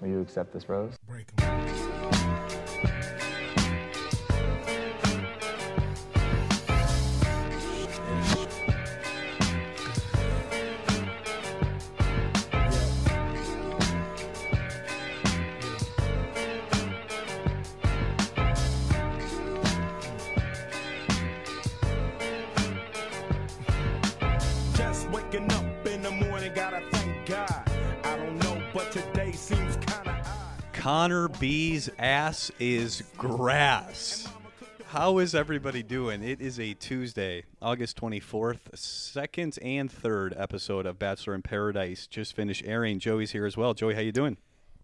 Will you accept this rose? Connor B's ass is grass. How is everybody doing? It is a Tuesday, August 24th, second and third episode of Bachelor in Paradise just finished airing. Joey's here as well. Joey, how you doing?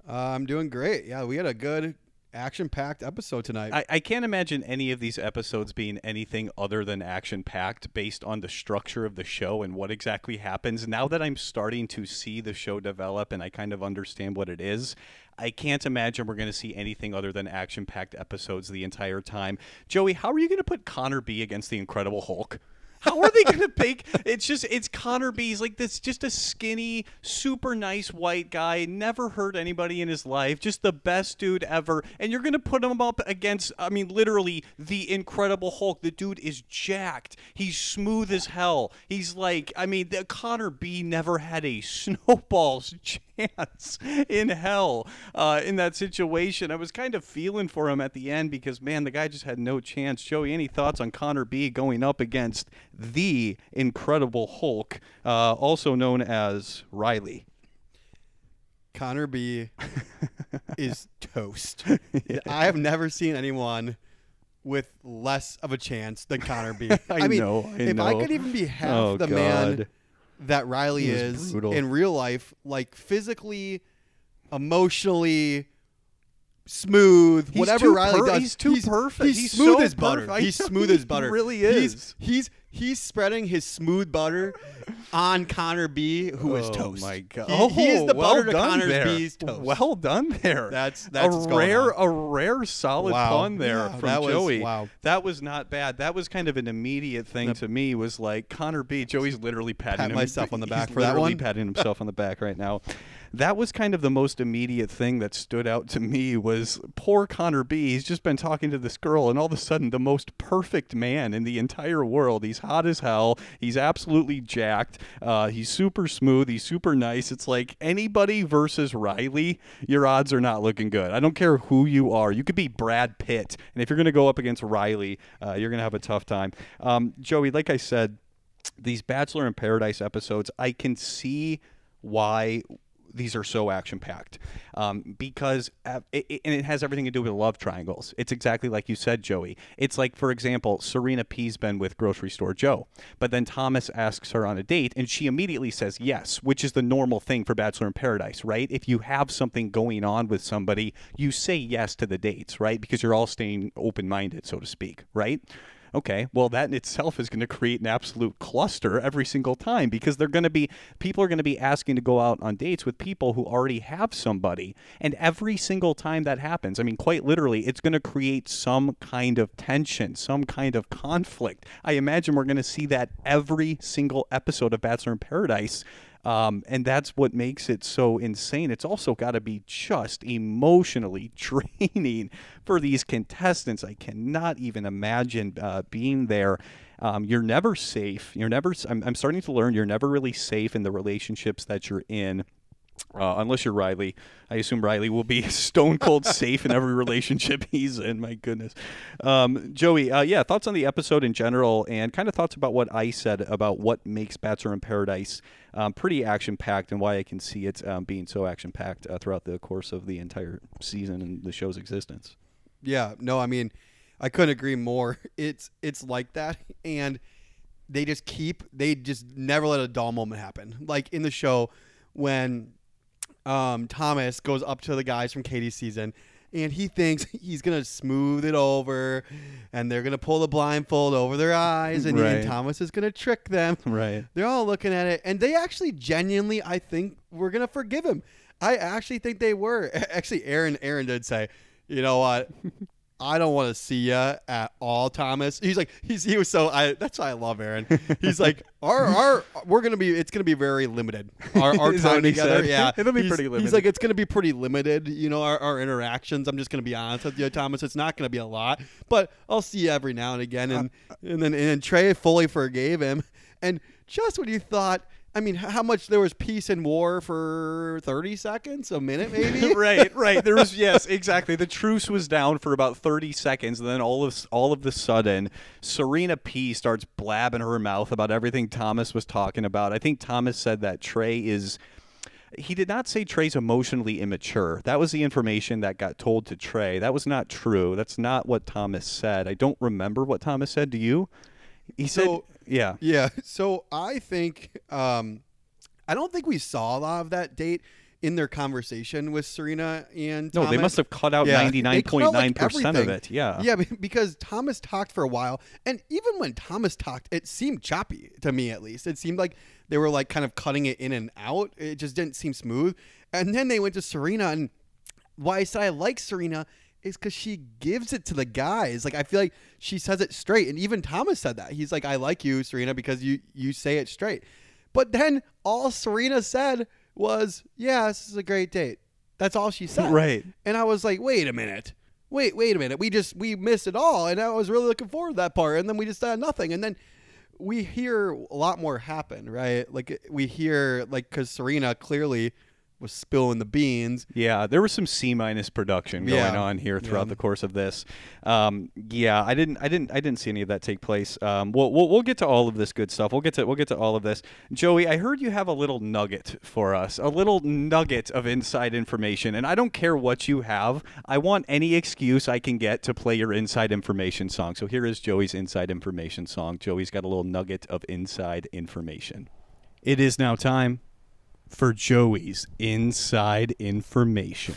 Uh, I'm doing great. Yeah, we had a good action-packed episode tonight. I, I can't imagine any of these episodes being anything other than action packed based on the structure of the show and what exactly happens. Now that I'm starting to see the show develop and I kind of understand what it is, I can't imagine we're going to see anything other than action packed episodes the entire time. Joey, how are you going to put Connor B against the Incredible Hulk? How are they going to pick? It's just it's Connor B's like this, just a skinny, super nice white guy, never hurt anybody in his life, just the best dude ever. And you're going to put him up against, I mean, literally the Incredible Hulk. The dude is jacked. He's smooth as hell. He's like, I mean, the Connor B never had a snowball's chance in hell uh, in that situation. I was kind of feeling for him at the end because man, the guy just had no chance. Joey, any thoughts on Connor B going up against the Incredible Hulk, uh, also known as Riley? Connor B is toast. I have never seen anyone with less of a chance than Connor B. I mean, know, I if I could even be half Oh, the man God. That Riley is brutal. in real life, like physically, emotionally, smooth, He's whatever too Riley per- does. he's too perfect. He's, He's smooth so as butter. perfect. He's smooth as butter. really He's is. he's he's spreading his smooth butter on Connor B, who is oh toast. my god! He, oh, he is the well butter to Connor there. B's toast. Well done there. That's- that's a rare, a rare, solid Wow. pun there Yeah, from that was- Joey. wow. that was not bad. That was kind of an immediate thing to me. Was like Connor B. Joey's literally patting Pat him- myself on the he's back for that one. patting himself on the back right now. That was kind of the most immediate thing that stood out to me was poor Connor B. He's just been talking to this girl, and all of a sudden, the most perfect man in the entire world. He's hot as hell. He's absolutely jacked. Uh, he's super smooth. He's super nice. It's like anybody versus Riley, your odds are not looking good. I don't care who you are. You could be Brad Pitt, and if you're going to go up against Riley, uh, you're going to have a tough time. Um, Joey, like I said, these Bachelor in Paradise episodes, I can see why these are so action packed um, because uh, it, and it has everything to do with love triangles. It's exactly like you said, Joey. It's like, for example, Serena P's been with grocery store Joe, but then Thomas asks her on a date, and she immediately says yes, which is the normal thing for Bachelor in Paradise, right? If you have something going on with somebody, you say yes to the dates, right? Because you're all staying open minded, so to speak, right? Okay, well, that in itself is going to create an absolute cluster every single time because they're going to be people are going to be asking to go out on dates with people who already have somebody, and every single time that happens, I mean, quite literally, it's going to create some kind of tension, some kind of conflict. I imagine we're going to see that every single episode of Bachelor in Paradise. Um, and that's what makes it so insane. It's also got to be just emotionally draining for these contestants. I cannot even imagine uh, being there. Um, you're never safe. You're never. I'm, I'm starting to learn you're never really safe in the relationships that you're in. Uh, unless you're Riley, I assume Riley will be stone cold safe in every relationship he's in. My goodness, um, Joey. Uh, yeah, thoughts on the episode in general, and kind of thoughts about what I said about what makes Bachelor in Paradise um, pretty action packed, and why I can see it um, being so action packed uh, throughout the course of the entire season and the show's existence. Yeah, no, I mean, I couldn't agree more. It's it's like that, and they just keep they just never let a dull moment happen. Like in the show when um, Thomas goes up to the guys from Katie's season. And he thinks he's gonna smooth it over, and they're gonna pull the blindfold over their eyes, and, and Thomas is gonna trick them. Right. They're all looking at it, and they actually genuinely, I think, we're gonna forgive him. I actually think they were. Actually, Aaron, Aaron did say, you know what? I don't want to see you at all, Thomas. He's like, he's he was so. I that's why I love Aaron. He's like, our our we're gonna be. It's gonna be very limited. Our, our time together, said? yeah, It'll be He's- pretty limited. He's like, it's gonna be pretty limited. You know, our, our interactions. I'm just gonna be honest with you, Thomas. It's not gonna be a lot, but I'll see you every now and again. And uh, and then and then Tre fully forgave him. And just when you thought. I mean, how much there was peace and war for 30 seconds, a minute maybe? right, right. There was yes, exactly. The truce was down for about thirty seconds, and then all of all of the sudden, Serena P starts blabbing her mouth about everything Thomas was talking about. I think Thomas said that Tre is. He did not say Tre's emotionally immature. That was the information that got told to Tre. That was not true. That's not what Thomas said. I don't remember what Thomas said. Do you? He said, So- "Yeah, Yeah. So I think um, I don't think we saw a lot of that date in their conversation with Serena and no, they must have cut out ninety nine point nine percent of it. Yeah, Yeah, because Thomas talked for a while, and even when Thomas talked, it seemed choppy to me. At least it seemed like they were like kind of cutting it in and out. It just didn't seem smooth. And then they went to Serena, and why I said I like Serena is because she gives it to the guys. Like I feel like she says it straight, and even Thomas said that. He's like, "I like you, Serena, because you you say it straight." But then all Serena said was, "Yeah, this is a great date." That's all she said. Right. And I was like, "Wait a minute." Wait, wait a minute. We just we missed it all, and I was really looking forward to that part, and then we just had nothing, and then we hear a lot more happen, right? Like we hear like because Serena clearly was spilling the beans, Yeah, there was some C minus production going Yeah. on here throughout Yeah. the course of this. Um, yeah, I didn't, I didn't, I didn't see any of that take place. Um, we'll, we'll, we'll get to all of this good stuff. We'll get to, we'll get to all of this. Joey, I heard you have a little nugget for us, a little nugget of inside information, and I don't care what you have. I want any excuse I can get to play your inside information song. So here is Joey's inside information song. Joey's got a little nugget of inside information. It is now time for Joey's inside information.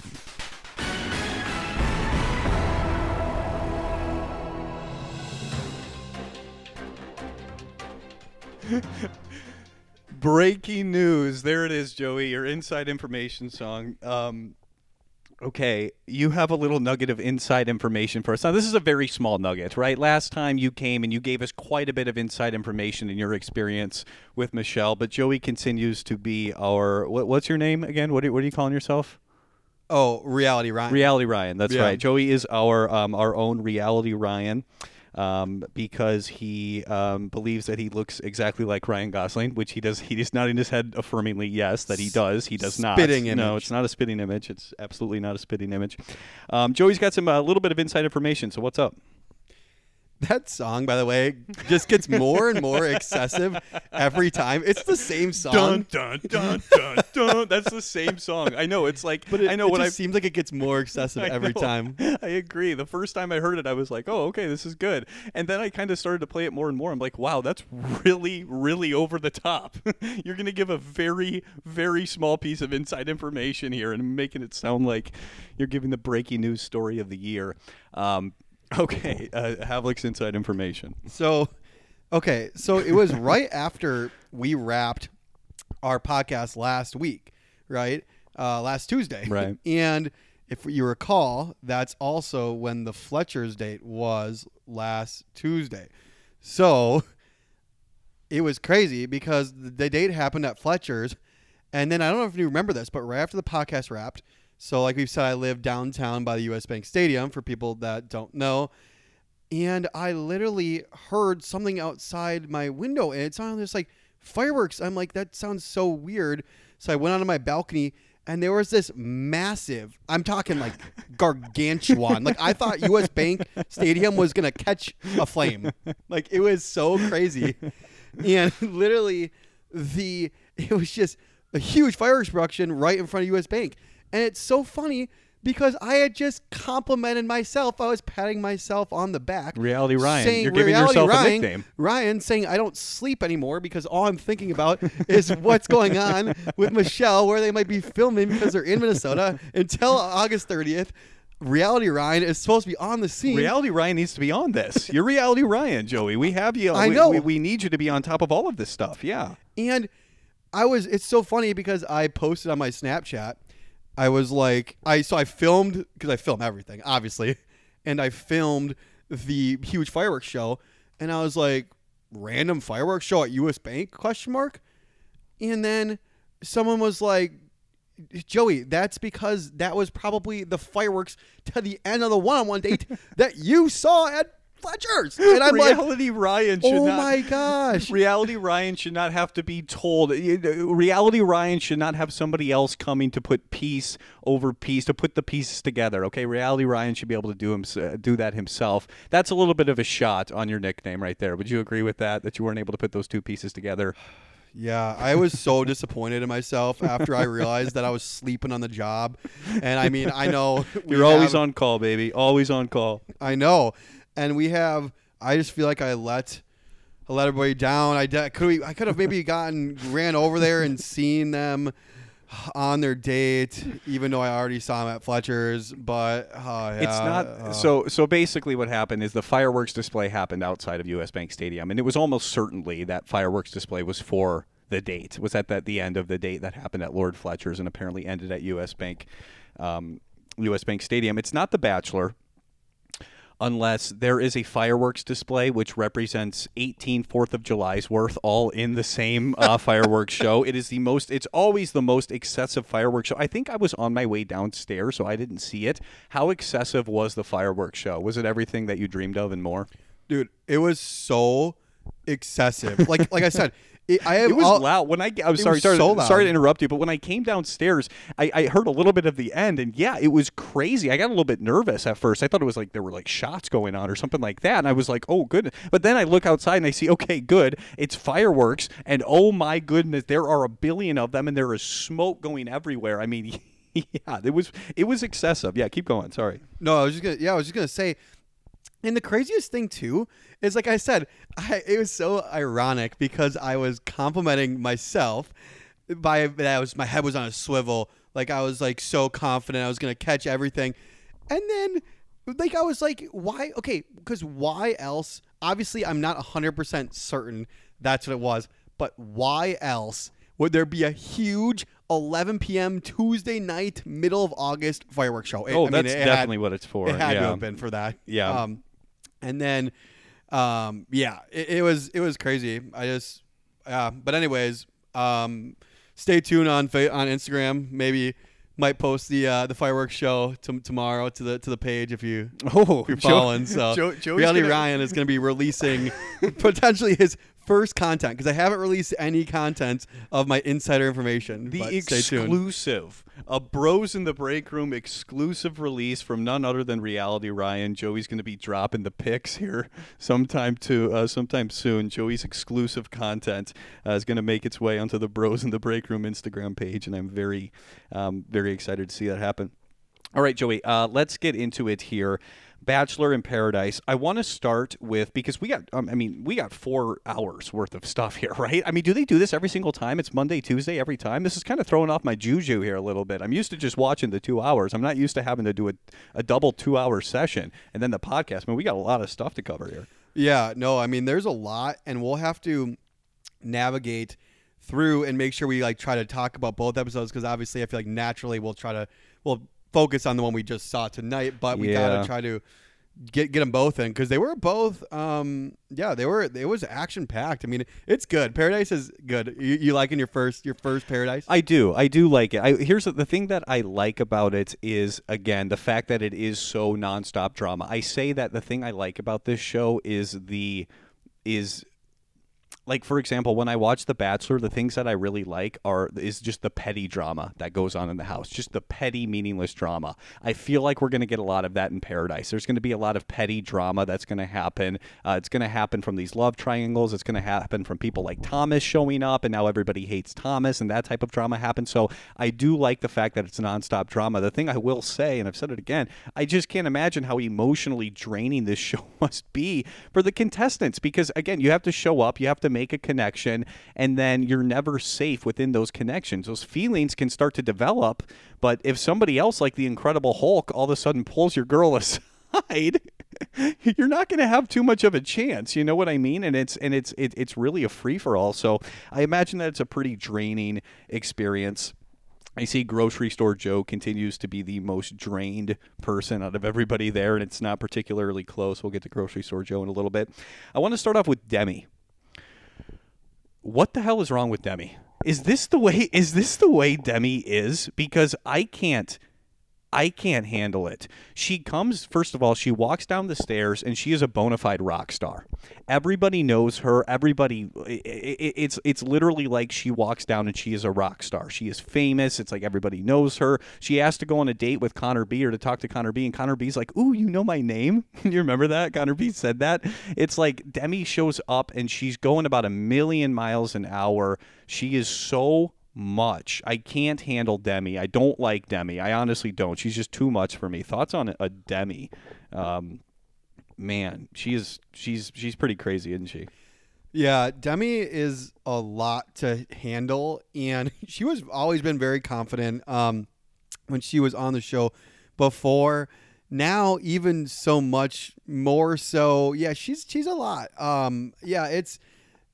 Breaking news. There it is, Joey, your inside information song. Um, okay, you have a little nugget of inside information for us. Now, this is a very small nugget, right? Last time you came and you gave us quite a bit of inside information in your experience with Michelle, but Joey continues to be our. What, what's your name again? What are, what are you calling yourself? Oh, reality, Ryan. Reality Ryan. That's Yeah. right. Joey is our um, our own Reality Ryan. Um, because he um, believes that he looks exactly like Ryan Gosling, which he does. He is not in his head affirmingly yes that he does. He does not. Spitting No, it's not a spitting image. It's absolutely not a spitting image. Um, Joey's got some a little bit of inside information. So what's up? That song, by the way, just gets more and more excessive every time. It's the same song. Dun dun dun dun dun. That's the same song. I know. It's like But it, I know it what I seems like it gets more excessive I every know. time. I agree. The first time I heard it, I was like, "Oh, okay, this is good." And then I kind of started to play it more and more. I'm like, "Wow, that's really, really over the top." You're gonna give a very, very small piece of inside information here and making it sound like you're giving the breaking news story of the year. Um, okay, uh, Havlick's inside information. So, okay, so it was right after we wrapped our podcast last week, right? Uh, last Tuesday, Right. And if you recall, that's also when the Fletcher's date was last Tuesday. So it was crazy because the date happened at Fletcher's, and then I don't know if you remember this, but right after the podcast wrapped. So, like we've said, I live downtown by the U.S. Bank Stadium. For people that don't know, and I literally heard something outside my window, and it sounded just like fireworks. I'm like, that sounds so weird. So I went onto my balcony, and there was this massive. I'm talking like gargantuan. like I thought U.S. Bank Stadium was gonna catch a flame. Like it was so crazy, and literally the it was just a huge fireworks production right in front of U.S. Bank, and it's so funny. Because I had just complimented myself, I was patting myself on the back. Reality Ryan. saying- You're giving yourself a Ryan, nickname. Ryan saying I don't sleep anymore because all I'm thinking about is what's going on with Michelle, where they might be filming because they're in Minnesota until August 30th. Reality Ryan is supposed to be on the scene. Reality Ryan needs to be on this. You're Reality Ryan, Joey. We have you. I we- know. We, we need you to be on top of all of this stuff. Yeah. And I was it's so funny because I posted on my Snapchat. I was like I so I filmed because I film everything, obviously. and I filmed the huge fireworks show, and I was like, random fireworks show at U.S. Bank? Question mark. And then someone was like, Joey, that's because that was probably the fireworks to the end of the one-on-one date that you saw at Fletcher's. And I'm like, reality Ryan should oh not. my gosh. Reality Ryan should not have to be told. Reality Ryan should not have somebody else coming to put piece over piece to put the pieces together. Okay, Reality Ryan should be able to do him uh, do that himself. That's a little bit of a shot on your nickname right there. Would you agree with that? That you weren't able to put those two pieces together? Yeah, I was so disappointed in myself after I realized that I was sleeping on the job. And I mean, I know You're always have- on call, baby. Always on call. I know, and we have. I just feel like I let I let everybody down. I de- could we, I could have maybe gotten ran over there and seen them on their date, even though I already saw them at Fletcher's. But uh, It's not uh, so. So basically, what happened is the fireworks display happened outside of U.S. Bank Stadium, and it was almost certainly that fireworks display was for the date. Was at that the end of the date that happened at Lord Fletcher's, and apparently ended at U.S. Bank, um, U.S. Bank Stadium. It's not The Bachelor. Unless there is a fireworks display which represents 18 Fourth of July's worth, all in the same uh, fireworks show. It is the most. It's always the most excessive fireworks show. I think I was on my way downstairs, so I didn't see it. How excessive was the fireworks show? Was it everything that you dreamed of and more? dude. It was so excessive. like like I said, it, I have It was loud. When I, I'm sorry, was sorry, so sorry to interrupt you, but when I came downstairs, I, I heard a little bit of the end, and yeah, it was crazy. I got a little bit nervous at first. I thought it was like there were like shots going on or something like that, and I was like, oh good. But then I look outside and I see, okay, good, it's fireworks, and oh my goodness, there are a billion of them, and there is smoke going everywhere. I mean. Yeah, it was it was excessive. Yeah, keep going. Sorry. No, I was just gonna. Yeah, I was just gonna say. And the craziest thing too is, like I said, I, it was so ironic because I was complimenting myself by that was my head was on a swivel, like I was like so confident I was gonna catch everything, and then like I was like, why? Okay, because why else? Obviously, I'm not hundred percent certain that's what it was, but why else would there be a huge 11 p.m. Tuesday night, middle of August fireworks show? It- Oh, I mean, that's it had- definitely what it's for. it had yeah. to have been for that. Yeah. Um, and then, um, yeah, it, it was it was crazy. I just, yeah. But anyways, um, stay tuned on fa- on Instagram. Maybe might post the uh, the fireworks show to, tomorrow to the to the page if you Oh, if you're Joe- following. So Joe- Joey's Reality gonna- Ryan is going to be releasing potentially his first content because I haven't released any content of my insider information. The but stay tuned. exclusive, a Bros in the Break Room exclusive release from none other than Reality Ryan. Joey's going to be dropping the pics here sometime to uh, sometime soon. Joey's exclusive content uh, is going to make its way onto the Bros in the Break Room Instagram page, and I'm very, um, very excited to see that happen. All right, Joey, uh, let's get into it here. Bachelor in Paradise. I want to start with because we got, um, I mean, we got four hours worth of stuff here, right? I mean, do they do this every single time? It's Monday, Tuesday every time. This is kind of throwing off my juju here a little bit. I'm used to just watching the two hours. I'm not used to having to do a, a double two hour session and then the podcast. I mean, we got a lot of stuff to cover here. Yeah, no, I mean there's a lot and we'll have to navigate through and make sure we like try to talk about both episodes because obviously I feel like naturally we'll try to we'll focus on the one we just saw tonight, but we Yeah. gotta try to get get them both in because they were both um yeah they were it was action packed. I mean it's good. Paradise is good. You, you liking your first your first Paradise? I do. I do like it. I, here's the, the thing that I like about it is again the fact that it is so nonstop drama. I say that the thing I like about this show is the is like for example when i watch the bachelor the things that i really like are is just the petty drama that goes on in the house just the petty meaningless drama. I feel like we're going to get a lot of that in paradise. There's going to be a lot of petty drama that's going to happen. Uh, it's going to happen from these love triangles. It's going to happen from people like thomas showing up and now everybody hates thomas and that type of drama happens. So i do like the fact that it's nonstop drama. The thing i will say and i've said it again i just can't imagine how emotionally draining this show must be for the contestants because again you have to show up you have to make a connection and then you're never safe within those connections those feelings can start to develop but if somebody else like the incredible hulk all of a sudden pulls your girl aside you're not going to have too much of a chance you know what i mean and it's and it's it, it's really a free for all so i imagine that it's a pretty draining experience I see grocery store Joe continues to be the most drained person out of everybody there, and it's not particularly close. We'll get to grocery store Joe in a little bit. I want to start off with Demi. What the hell is wrong with Demi? Is this the way? Is this the way Demi is? Because I can't. I can't handle it. She comes, first of all, she walks down the stairs and she is a bona fide rock star. Everybody knows her. Everybody, it's it's literally like she walks down and she is a rock star. She is famous. It's like everybody knows her. She asked to go on a date with Connor B or to talk to Connor B, and Connor B's like, "Ooh, you know my name? you remember that?" Connor B said that. It's like Demi shows up and she's going about a million miles an hour. She is so much. I can't handle Demi. I don't like Demi. I honestly don't. She's just too much for me. Thoughts on a Demi? Um, man, she's. She's she's pretty crazy, isn't she? Yeah, Demi is a lot to handle, and she was always been very confident um, when she was on the show before. Now, even so much more so. Yeah, she's she's a lot. Um, yeah, it's.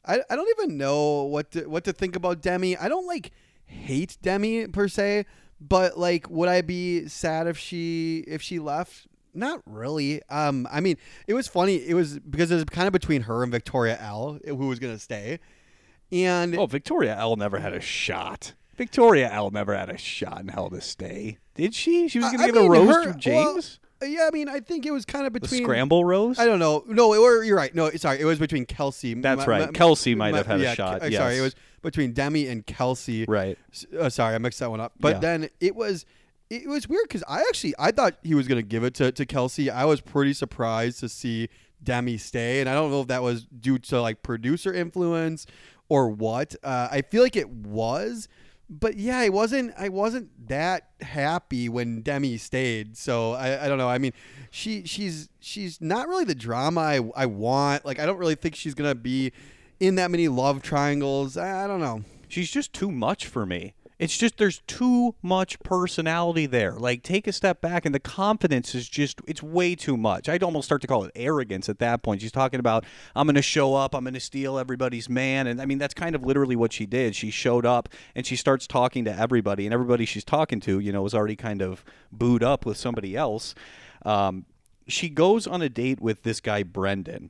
I, I don't even know what to, what to think about Demi. I don't like hate Demi per se, but like, would I be sad if she if she left? Not really. Um, I mean, it was funny. It was because it was kind of between her and Victoria L, who was gonna stay, and Oh, Victoria L never had a shot. Victoria L never had a shot in Hell to Stay. Did she? She was going to I give a mean, rose her- to James. Yeah, I mean, I think it was kind of between scramble rose. I don't know. No, it, or you're right. No, sorry, it was between Kelsey. That's My- right. my- Kelsey might my- have had a shot, Ke- uh, Sorry, it was between Demi and Kelsey. Right. Uh, sorry, I mixed that one up. But Yeah. then it was it was weird because I actually I thought he was gonna give it to, to Kelsey. I was pretty surprised to see Demi stay, and I don't know if that was due to like producer influence or what. Uh, I feel like it was. But yeah, I wasn't. I wasn't that happy when Demi stayed. So I, I don't know. I mean, she she's she's not really the drama I, I want. Like I don't really think she's gonna be in that many love triangles. I, I don't know. She's just too much for me. It's just there's too much personality there. Like take a step back and the confidence is just it's way too much. I'd almost start to call it arrogance at that point. She's talking about I'm going to show up, I'm going to steal everybody's man and I mean that's kind of literally what she did. She showed up and she starts talking to everybody and everybody she's talking to, you know, was already kind of booed up with somebody else. Um, she goes on a date with this guy Brendan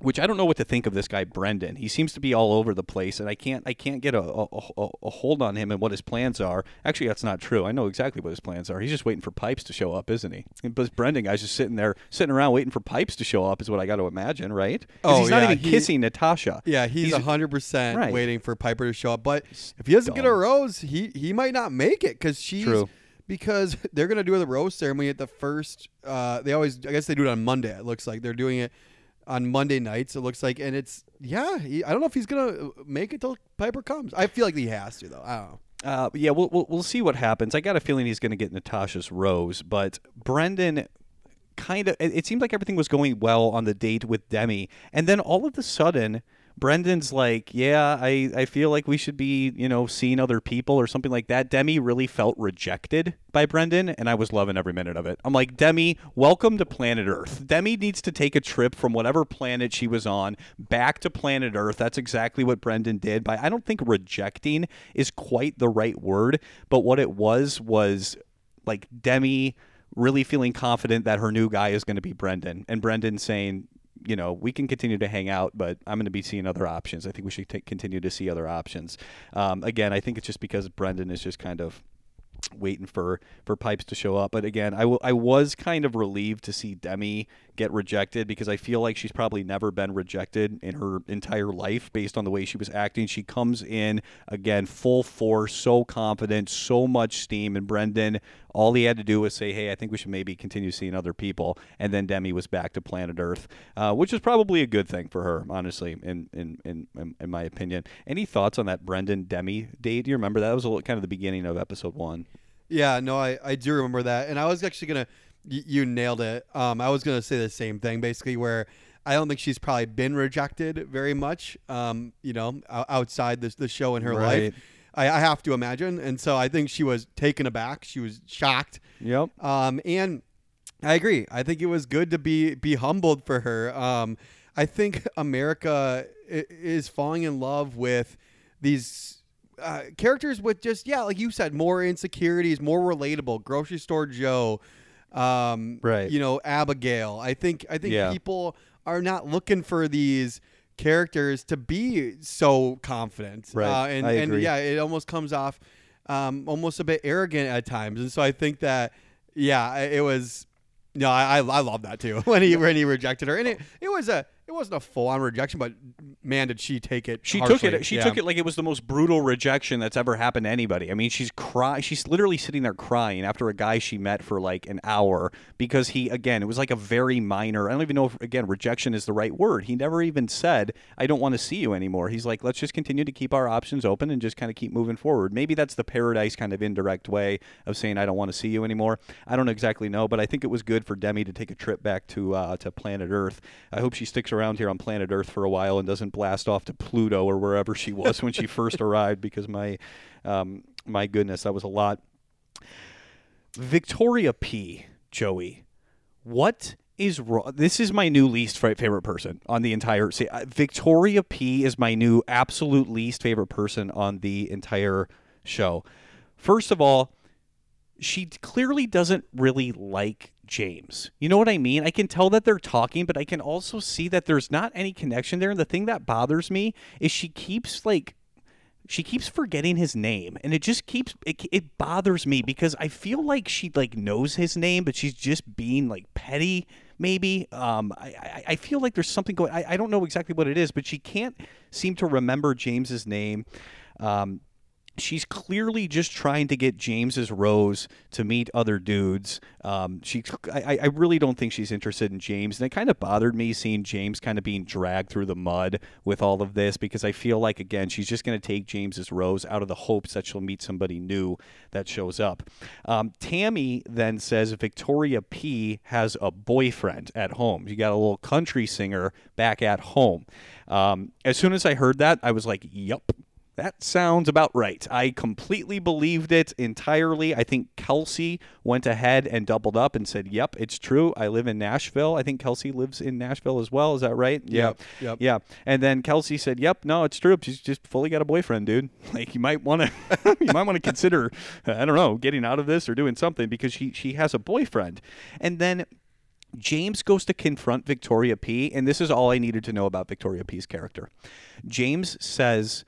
which I don't know what to think of this guy Brendan. He seems to be all over the place, and I can't I can't get a, a, a, a hold on him and what his plans are. Actually, that's not true. I know exactly what his plans are. He's just waiting for Pipes to show up, isn't he? But Brendan guy's just sitting there, sitting around waiting for Pipes to show up, is what I got to imagine, right? Oh, he's not even he- kissing Natasha. Yeah, he's hundred percent Right. waiting for Pieper to show up. But if he doesn't get a rose, he he might not make it because she's True. because they're gonna do the rose ceremony at the first. Uh, they always, I guess they do it on Monday. It looks like they're doing it on Monday nights. It looks like, and it's yeah. He, I don't know if he's gonna make it till Pieper comes. I feel like he has to though. I don't know. Uh, yeah, we'll, we'll we'll see what happens. I got a feeling he's going to get Natasha's rose, but Brendan kind of. It, it seemed like everything was going well on the date with Demi, and then all of a sudden, Brendan's like, "Yeah, I I feel like we should be, you know, seeing other people or something like that." Demi really felt rejected by Brendan, and I was loving every minute of it. I'm like, Demi, welcome to planet Earth. Demi needs to take a trip from whatever planet she was on back to planet Earth. That's exactly what Brendan did. But I don't think rejecting is quite the right word. But what it was was like Demi really feeling confident that her new guy is going to be Brendan, and Brendan saying, you know, we can continue to hang out, but I'm going to be seeing other options. I think we should take, continue to see other options. Um, again, I think it's just because Brendan is just kind of waiting for for pipes to show up but again I, w- I was kind of relieved to see demi get rejected because i feel like she's probably never been rejected in her entire life based on the way she was acting she comes in again full force so confident so much steam and brendan all he had to do was say hey i think we should maybe continue seeing other people and then demi was back to planet earth uh, which is probably a good thing for her honestly in in, in, in my opinion any thoughts on that brendan demi date do you remember that, that was a little, kind of the beginning of episode one Yeah, no, I, I do remember that, and I was actually gonna, y- you nailed it. Um, I was gonna say the same thing, basically, where I don't think she's probably been rejected very much. Um, you know, outside the the show in her Right. life, I, I have to imagine, and so I think she was taken aback. She was shocked. Yep. Um, and I agree. I think it was good to be be humbled for her. Um, I think America is falling in love with these uh, characters with just yeah, like you said, more insecurities, more relatable. Grocery store Joe, um, Right. You know, Abigail. I think I think Yeah. people are not looking for these characters to be so confident. Right. Uh, and I and yeah, it almost comes off um, almost a bit arrogant at times. And so I think that yeah, it was. No, I I, love that too when he when he rejected her, and it, it was a wasn't a full on rejection, but man, did she take it? She harshly. took it. She Yeah. took it like it was the most brutal rejection that's ever happened to anybody. I mean, she's cry. She's literally sitting there crying after a guy she met for like an hour because he again it was like a very minor. I don't even know if again rejection is the right word. He never even said I don't want to see you anymore. He's like let's just continue to keep our options open and just kind of keep moving forward. Maybe that's the paradise kind of indirect way of saying I don't want to see you anymore. I don't exactly know, but I think it was good for Demi to take a trip back to uh, to planet Earth. I hope she sticks around here on planet Earth for a while and doesn't blast off to Pluto or wherever she was when she first arrived because my um, my goodness, that was a lot. Victoria P. Joey, what is wrong? This is my new least favorite person on the entire. See, Victoria P. is my new absolute least favorite person on the entire show. First of all, she clearly doesn't really like James. You know what I mean? I can tell that they're talking, but I can also see that there's not any connection there. And the thing that bothers me is she keeps like she keeps forgetting his name and it just keeps it, it bothers me because i feel like she like knows his name but she's just being like petty maybe um i i, feel like there's something going I, I don't know exactly what it is but she can't seem to remember james's name um she's clearly just trying to get James's Rose to meet other dudes. Um, she, I, I really don't think she's interested in James, and it kind of bothered me seeing James kind of being dragged through the mud with all of this because I feel like again she's just going to take James's Rose out of the hopes that she'll meet somebody new that shows up. Um, Tammy then says Victoria P has a boyfriend at home. You got a little country singer back at home. Um, as soon as I heard that, I was like, "Yup." That sounds about right. I completely believed it entirely. I think Kelsey went ahead and doubled up and said, "Yep, it's true. I live in Nashville." I think Kelsey lives in Nashville as well. Is that right? Yeah. Yep, yep. Yeah. And then Kelsey said, "Yep, no, it's true. She's just fully got a boyfriend, dude. Like you might want to, you might want to consider, I don't know, getting out of this or doing something because she she has a boyfriend." And then James goes to confront Victoria P, and this is all I needed to know about Victoria P's character. James says,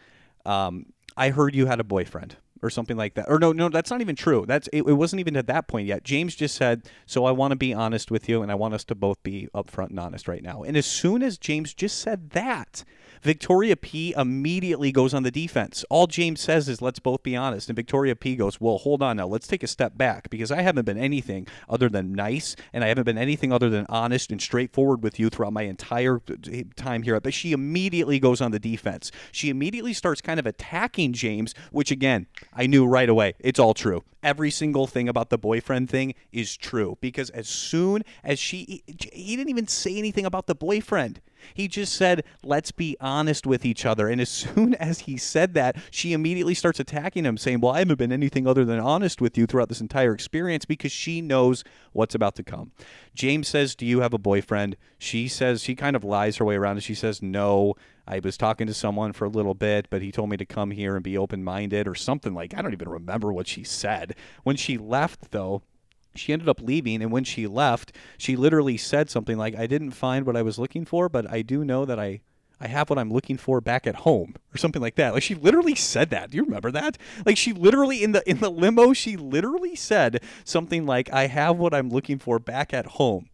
um, "I heard you had a boyfriend." Or something like that. Or no, no, that's not even true. That's it, it wasn't even at that point yet. James just said, "So I want to be honest with you, and I want us to both be upfront and honest right now." And as soon as James just said that, Victoria P immediately goes on the defense. All James says is, "Let's both be honest," and Victoria P goes, "Well, hold on now. Let's take a step back because I haven't been anything other than nice, and I haven't been anything other than honest and straightforward with you throughout my entire eh, time here." But she immediately goes on the defense. She immediately starts kind of attacking James, which again, I knew right away. It's all true. Every single thing about the boyfriend thing is true because as soon as she, he didn't even say anything about the boyfriend. He just said, let's be honest with each other. And as soon as he said that, she immediately starts attacking him, saying, Well, I haven't been anything other than honest with you throughout this entire experience because she knows what's about to come. James says, Do you have a boyfriend? She says, She kind of lies her way around and she says, No. I was talking to someone for a little bit, but he told me to come here and be open minded or something like I don't even remember what she said. When she left, though, she ended up leaving and when she left she literally said something like i didn't find what i was looking for but i do know that i i have what i'm looking for back at home or something like that. Like she literally said that. Do you remember that? Like she literally in the in the limo she literally said something like i have what i'm looking for back at home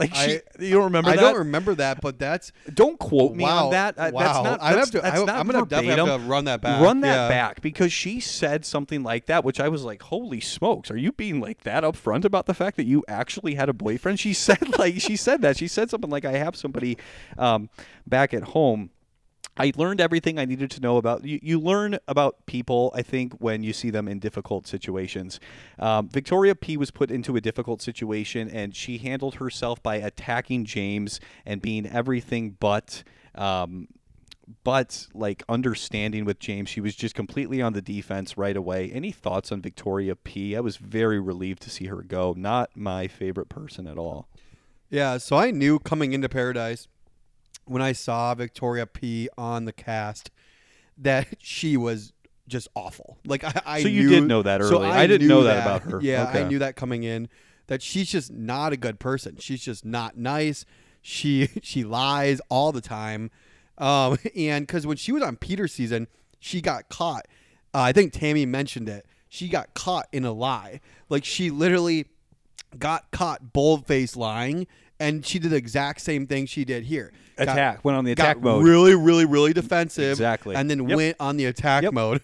like she, I- you don't remember I that don't remember that, but that's don't quote me Wow. on that. Uh, Wow. That's not. I have to. That's I, not I'm gonna definitely have to run that back. Run that Yeah. back because she said something like that, which I was like, "Holy smokes! Are you being like that upfront about the fact that you actually had a boyfriend?" She said like she said that. She said something like, "I have somebody um, back at home." I learned everything I needed to know about you. You learn about people, I think, when you see them in difficult situations. Um, Victoria P was put into a difficult situation, and she handled herself by attacking James and being everything but. Um, but like understanding with James, she was just completely on the defense right away. Any thoughts on Victoria P? I was very relieved to see her go. Not my favorite person at all. Yeah, so I knew coming into Paradise when I saw Victoria P on the cast that she was just awful. Like I, I So you knew, did know that so early. I didn't know that about her. Yeah, I knew that coming in that she's just not a good person. She's just not nice. She she lies all the time. Um, and because when she was on Peter's season, she got caught. Uh, I think Tammy mentioned it. She got caught in a lie. Like she literally got caught bold faced lying, and she did the exact same thing she did here. Got- Attack. Went on the got attack mode. Really, really, really defensive. Exactly. And then Yep. went on the attack Yep. mode.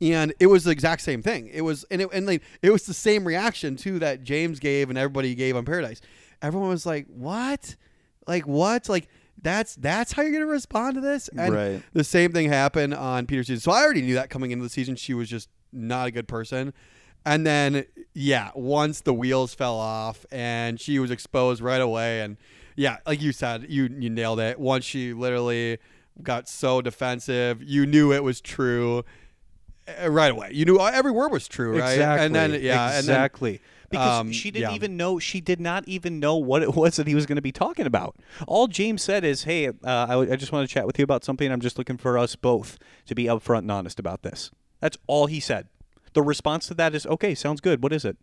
And it was the exact same thing. It was and it and like it was the same reaction too that James gave and everybody gave on Paradise. Everyone was like, "What? Like what? Like that's that's how you're gonna respond to this?" And Right. the same thing happened on Peter's season. So I already knew that coming into the season, she was just not a good person. And then yeah, once the wheels fell off and she was exposed right away, and yeah, like you said, you you nailed it. Once she literally got so defensive, you knew it was true uh, right away. You knew every word was true, right? Exactly. And then yeah, exactly. because um, she didn't yeah. even know. She did not even know what it was that he was going to be talking about. All James said is, "Hey, uh, I, I just want to chat with you about something. I'm just looking for us both to be upfront and honest about this." That's all he said. The response to that is, "Okay, sounds good. What is it?"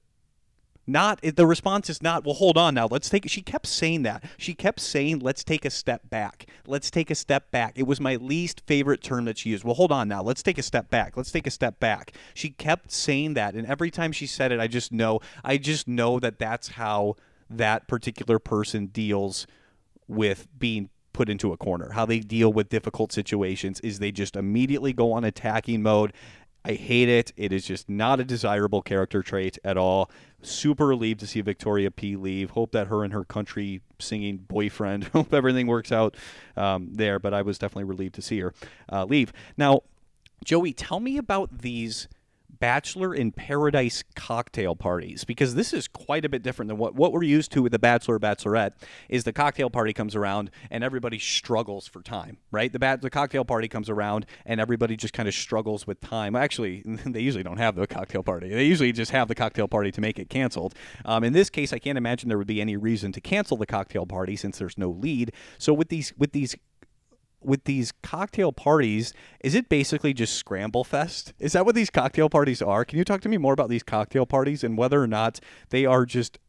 Not the response is not. Well, hold on now. Let's take. She kept saying that. She kept saying, "Let's take a step back. Let's take a step back." It was my least favorite term that she used. Well, hold on now. Let's take a step back. Let's take a step back. She kept saying that, and every time she said it, I just know. I just know that that's how that particular person deals with being put into a corner. How they deal with difficult situations is they just immediately go on attacking mode. I hate it. It is just not a desirable character trait at all. Super relieved to see Victoria P leave. Hope that her and her country singing boyfriend, hope everything works out um, there. But I was definitely relieved to see her uh, leave. Now, Joey, tell me about these Bachelor in Paradise cocktail parties because this is quite a bit different than what, what we're used to with the Bachelor or Bachelorette is the cocktail party comes around and everybody struggles for time, right? The bat, the cocktail party comes around and everybody just kind of struggles with time. Actually, they usually don't have the cocktail party. They usually just have the cocktail party to make it canceled. Um, in this case, I can't imagine there would be any reason to cancel the cocktail party since there's no lead. So with these with these with these cocktail parties, is it basically just scramble fest? Is that what these cocktail parties are? Can you talk to me more about these cocktail parties and whether or not they are just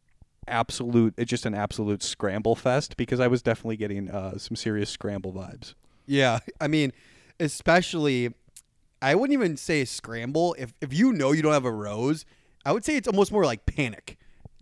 absolute it's just an absolute scramble fest because I was definitely getting uh, some serious scramble vibes. Yeah, I mean, especially, I wouldn't even say scramble. If if you know you don't have a rose, I would say it's almost more like panic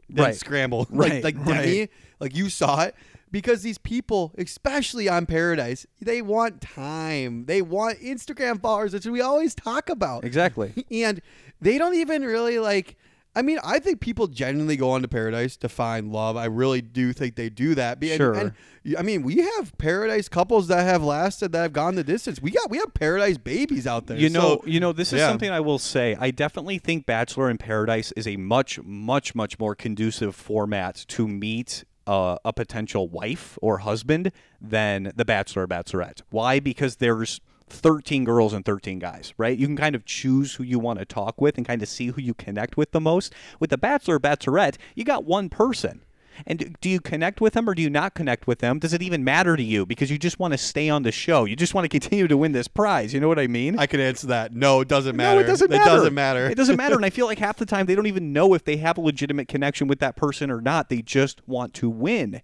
than Right. scramble. Right, Like like right. Demi, like you saw it because these people, especially on Paradise, they want time. They want Instagram followers, which we always talk about. Exactly. and they don't even really like I mean, I think people genuinely go onto Paradise to find love. I really do think they do that. And- Sure. and, I mean, we have Paradise couples that have lasted, that have gone the distance. We got we have Paradise babies out there. You know, So- you know, this is yeah. something I will say. I definitely think Bachelor in Paradise is a much, much, much more conducive format to meet uh, a potential wife or husband than The Bachelor or Bachelorette. Why? Because there's 13 girls and 13 guys, right? You can kind of choose who you want to talk with and kind of see who you connect with the most. With The Bachelor or Bachelorette, you got one person. And do- you connect with them or do you not connect with them? Does it even matter to you because you just want to stay on the show? You just want to continue to win this prize. You know what I mean? I can answer that. No, it doesn't matter. No, it doesn't matter. It doesn't matter. It doesn't matter. And I feel like half the time they don't even know if they have a legitimate connection with that person or not. They just want to win.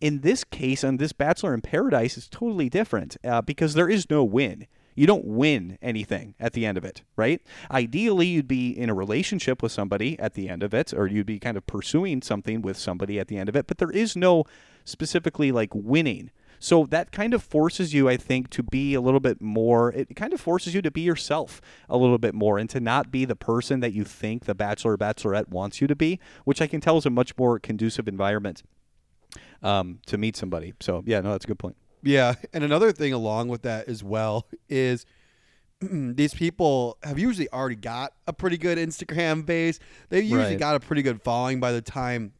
In this case, on this Bachelor in Paradise, it's totally different uh, because there is no win. You don't win anything at the end of it, right? Ideally, you'd be in a relationship with somebody at the end of it, or you'd be kind of pursuing something with somebody at the end of it, but there is no specifically like winning. So that kind of forces you, I think, to be a little bit more. It kind of forces you to be yourself a little bit more and to not be the person that you think the bachelor or bachelorette wants you to be, which I can tell is a much more conducive environment um, to meet somebody. So yeah, no, that's a good point. Yeah, and another thing along with that as well is these people have usually already got a pretty good Instagram base. They've usually Right. got a pretty good following by the time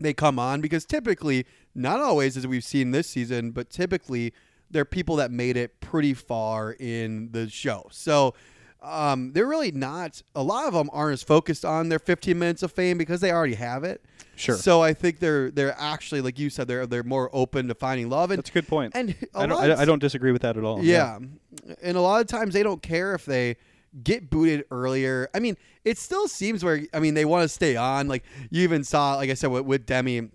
they come on because typically, not always as we've seen this season, but typically they're people that made it pretty far in the show. So um, they're really not. A lot of them aren't as focused on their 15 minutes of fame because they already have it. Sure. So I think they're they're actually like you said they're they're more open to finding love and That's a good point. and I don't, I, I don't disagree with that at all. yeah. And a lot of times they don't care if they get booted earlier. I mean, it still seems where I mean they want to stay on. Like you even saw, like I said, with, with Demi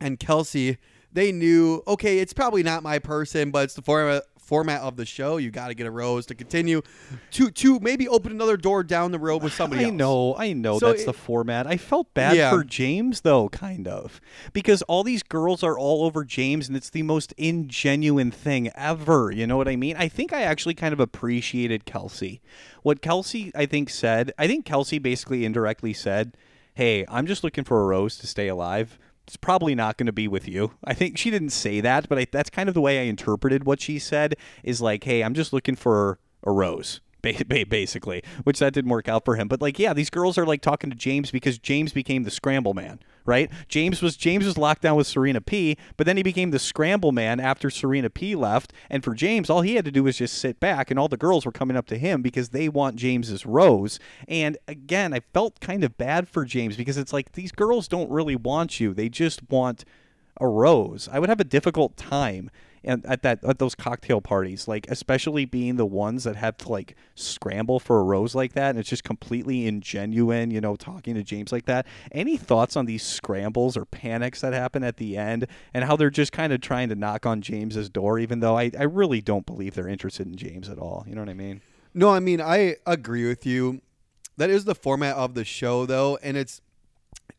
and Kelsey, they knew okay, it's probably not my person, but it's the format format of the show. You got to get a rose to continue to to maybe open another door down the road with somebody I else. know, I know So that's it- the format. I felt bad Yeah. for James though, kind of, because all these girls are all over James, and it's the most ingenuine thing ever. You know what I mean? I think I actually kind of appreciated Kelsey. What Kelsey, I think, said. I think Kelsey basically indirectly said, "Hey, I'm just looking for a rose to stay alive." It's probably not going to be with you. I think she didn't say that, but I, that's kind of the way I interpreted what she said. Is like, "Hey, I'm just looking for a rose." Ba- ba- basically, which that didn't work out for him. But like, yeah, these girls are like talking to James because James became the scramble man, right? James was James was locked down with Serena P, but then he became the scramble man after Serena P left. And for James, all he had to do was just sit back, and all the girls were coming up to him because they want James's rose. And again, I felt kind of bad for James because it's like these girls don't really want you; they just want a rose. I would have a difficult time and at that at those cocktail parties, like especially being the ones that have to like scramble for a rose like that, and it's just completely ingenuine, you know, talking to James like that. Any thoughts on these scrambles or panics that happen at the end, and how they're just kind of trying to knock on James's door, even though I, I really don't believe they're interested in James at all. You know what I mean? No, I mean I agree with you. That is the format of the show, though, and it's.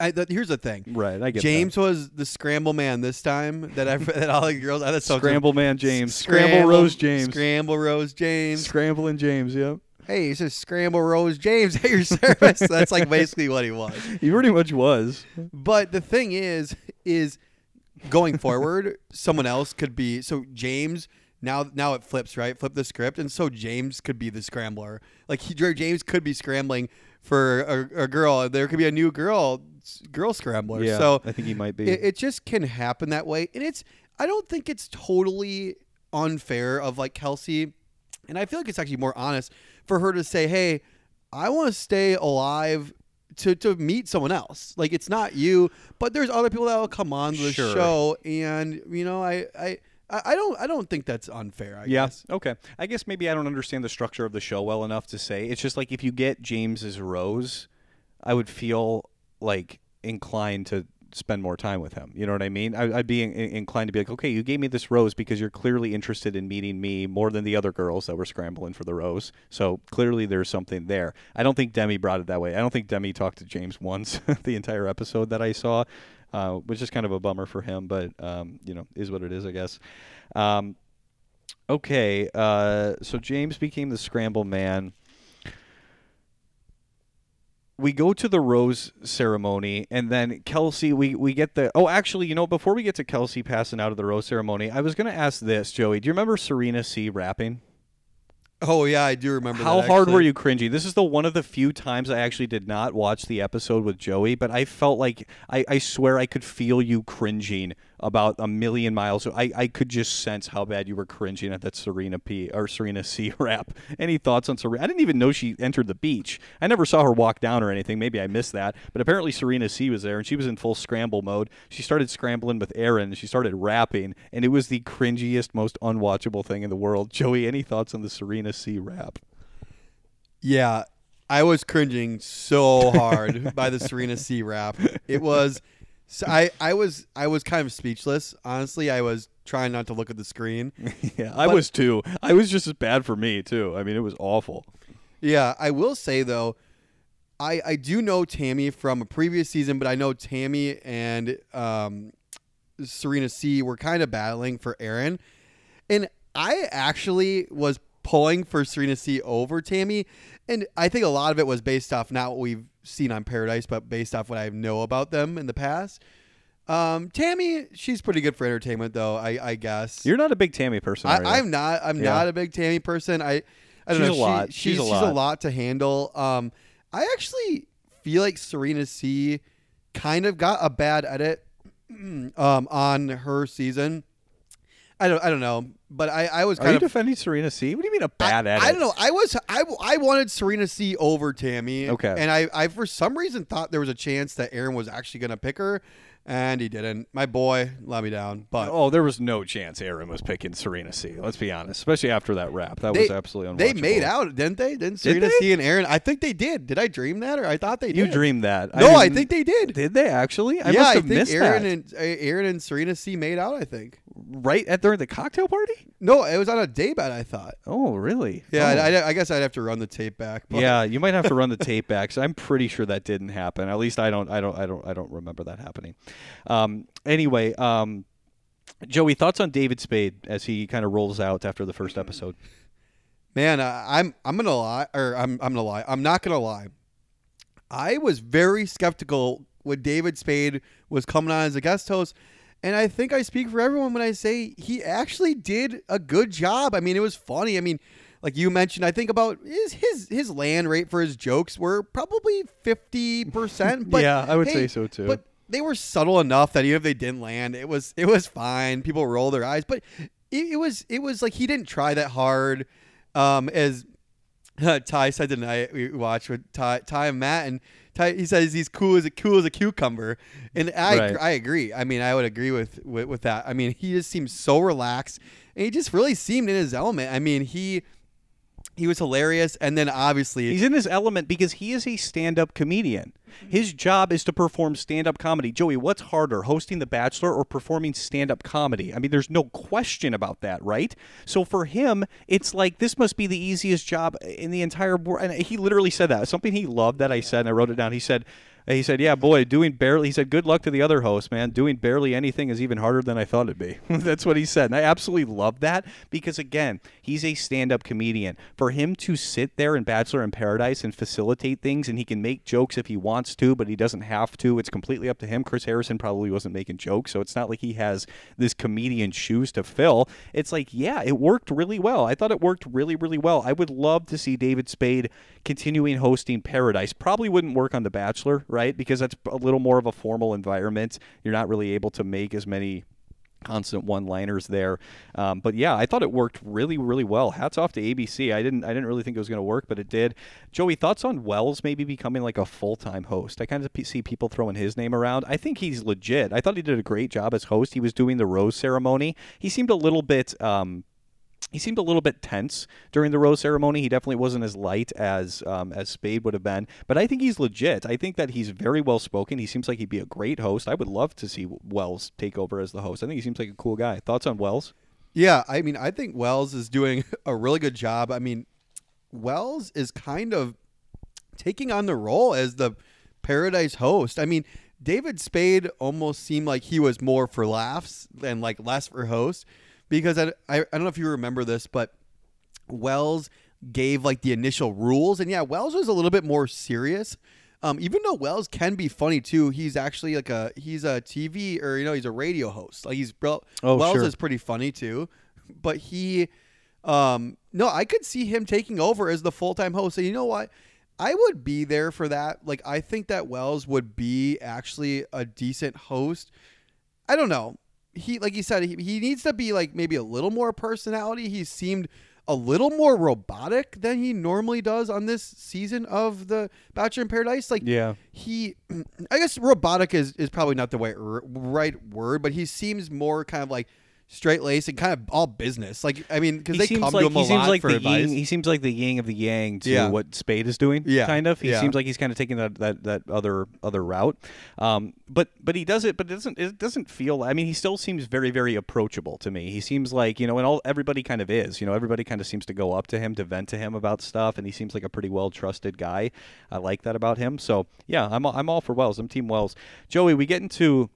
I, that, here's the thing. Right, I get James was the scramble man this time. That I that all the girls. That's so Scramble man James, Scramble Rose James, Scramble Rose James. Scrambling James. Yep, hey, he says Scramble Rose James at your service. That's like basically what he was. he pretty much was. But the thing is, is going forward, someone else could be. So James now, now it flips right. Flip the script, and so James could be the scrambler. Like he, James could be scrambling for a, a girl. There could be a new girl, girl scrambler. Yeah, So I think he might be. it, it just can happen that way, and it's. I don't think it's totally unfair of like Kelsey, and I feel like it's actually more honest for her to say, "Hey, I want to stay alive." To, to meet someone else like it's not you but there's other people that will come on the Sure. show and you know I, I I I don't I don't think that's unfair I Yeah. guess Okay. I guess maybe I don't understand the structure of the show well enough to say. It's just like if you get James's rose, I would feel like inclined to spend more time with him. You know what I mean? I, I'd be in, inclined to be like, okay, you gave me this rose because you're clearly interested in meeting me more than the other girls that were scrambling for the rose. So clearly there's something there. I don't think Demi brought it that way. I don't think Demi talked to James once the entire episode that I saw, uh, which is kind of a bummer for him, but um, you know, is what it is, I guess. Um, Okay, uh, so James became the scramble man. We go to the rose ceremony, and then Kelsey, we, we get the. Oh, actually, you know, before we get to Kelsey passing out of the rose ceremony, I was to ask this, Joey. Do you remember Serena C rapping? Oh yeah I do remember How that, hard were you cringing? This is the one of the few times I actually did not watch the episode with Joey, but I felt like I, I swear I could feel you cringing about a million miles. I, I could just sense how bad you were cringing at that Serena P or Serena C rap. Any thoughts on Serena? I didn't even know she entered the beach. I never saw her walk down or anything. Maybe I missed that. But apparently Serena C was there and she was in full scramble mode. She started scrambling with Aaron. She started rapping, and it was the cringiest, most unwatchable thing in the world. Joey, any thoughts on the Serena C rap? Yeah, I was cringing so hard by the Serena C rap. It was, so I I was I was kind of speechless. Honestly, I was trying not to look at the screen. Yeah, I But- was too. I was just as bad for me too. I mean, it was awful. Yeah, I will say though, I I do know Tammy from a previous season, but I know Tammy and um, Serena C were kind of battling for Aaron, and I actually was pulling for Serena C over Tammy, and I think a lot of it was based off not what we've seen on Paradise, but based off what I know about them in the past. Um, Tammy, she's pretty good for entertainment, though. I, I guess You're not a big Tammy person? I, I'm not. I'm Yeah. not a big Tammy person. I, I don't She's know. a She- lot. she's, She's a she's lot. a lot to handle. Um, I actually feel like Serena C kind of got a bad edit um, on her season. I don't. I don't know, but I, I was Are you of. defending Serena C? What do you mean a bad I, edit? I don't know. I was I, I wanted Serena C over Tammy. Okay. And I, I for some reason thought there was a chance that Aaron was actually going to pick her. and he didn't. My boy let me down, but Oh, there was no chance Aaron was picking Serena C. Let's be honest, especially after that rap. That they, was absolutely unwatchable. They made out, didn't they? Didn't Did Serena they? C and Aaron? I think they did. Did I dream that, or I thought they You did? You dreamed that? No, I, didn't- think they did. Did they actually? I yeah, must I think missed Aaron that. and uh, Aaron and Serena C made out. I think. Right at during the cocktail party. No, it was on a day bet. I thought. Oh, really? Yeah, Oh. I, I, I guess I'd have to run the tape back. But yeah, you might have to run the tape back. 'cause I'm pretty sure that didn't happen. At least I don't. I don't. I don't. I don't remember that happening. Um, anyway, um, Joey, thoughts on David Spade as he kind of rolls out after the first episode? Man, uh, I'm I'm gonna lie, or I'm I'm gonna lie. I'm not gonna lie. I was very skeptical when David Spade was coming on as a guest host, and I think I speak for everyone when I say he actually did a good job. I mean, it was funny. I mean, like you mentioned, I think about his his his land rate for his jokes were probably fifty percent. But Yeah, I would hey, say so, too. But they were subtle enough that even if they didn't land, it was it was fine. People roll their eyes, but it, it was it was like he didn't try that hard. Um, as Ty said tonight, we watched with Ty, Ty and Matt, and Ty he says he's cool as a cool as a cucumber, and I Right. I agree. I mean, I would agree with, with with that. I mean, he just seems so relaxed, and he just really seemed in his element. I mean, he he was hilarious, and then obviously He's in his element because he is a stand-up comedian. His job is to perform stand-up comedy. Joey, what's harder, hosting The Bachelor or performing stand-up comedy? I mean, there's no question about that, right? So for him, it's like this must be the easiest job in the entire world. And he literally said that. Something he loved that I said, and I wrote it down. He said. He said, "Yeah, boy, doing barely." He said, "Good luck to the other host, man. Doing barely anything is even harder than I thought it'd be." That's what he said, and I absolutely love that because again, he's a stand-up comedian. For him to sit there in Bachelor in Paradise and facilitate things, and he can make jokes if he wants to, but he doesn't have to. It's completely up to him. Chris Harrison probably wasn't making jokes, so it's not like he has this comedian shoes to fill. It's like, yeah, it worked really well. I thought it worked really, really well. I would love to see David Spade continuing hosting Paradise. Probably wouldn't work on The Bachelor, right? Because that's a little more of a formal environment. You're not really able to make as many constant one-liners there. Um, but yeah, I thought it worked really, really well. Hats off to ABC. I didn't, I didn't really think it was going to work, but it did. Joey, thoughts on Wells maybe becoming like a full-time host? I kind of see people throwing his name around. I think he's legit. I thought he did a great job as host. He was doing the rose ceremony. He seemed a little bit. Um, he seemed a little bit tense during the rose ceremony. He definitely wasn't as light as um, as Spade would have been, but I think he's legit. I think that he's very well spoken. He seems like he'd be a great host. I would love to see Wells take over as the host. I think he seems like a cool guy. Thoughts on Wells? Yeah, I mean, I think Wells is doing a really good job. I mean, Wells is kind of taking on the role as the Paradise host. I mean, David Spade almost seemed like he was more for laughs and like less for host because I, I, I don't know if you remember this, but Wells gave like the initial rules, and yeah, Wells was a little bit more serious. Um, even though Wells can be funny too, he's actually like a he's a TV or you know he's a radio host. Like he's bro- Oh, Wells sure. is pretty funny too, but he, um, no, I could see him taking over as the full time host. And you know what? I would be there for that. Like I think that Wells would be actually a decent host. I don't know. He like you said, he, he needs to be like maybe a little more personality. He seemed a little more robotic than he normally does on this season of the Bachelor in Paradise. Like Yeah. he, I guess robotic is, is probably not the right right word, but he seems more kind of like straight laced and kind of all business. Like I mean, because He they seems come like to him he a seems lot like for the advice. yin. He seems like the yin of the yang to Yeah. what Spade is doing. Yeah, kind of. He yeah. seems like he's kind of taking that that, that other other route. Um, but but he does it. But it doesn't it doesn't feel. I mean, he still seems very very approachable to me. He seems like you know, and all everybody kind of is. You know, everybody kind of seems to go up to him to vent to him about stuff, and he seems like a pretty well trusted guy. I like that about him. So yeah, I'm I'm all for Wells. I'm Team Wells. Joey, we get into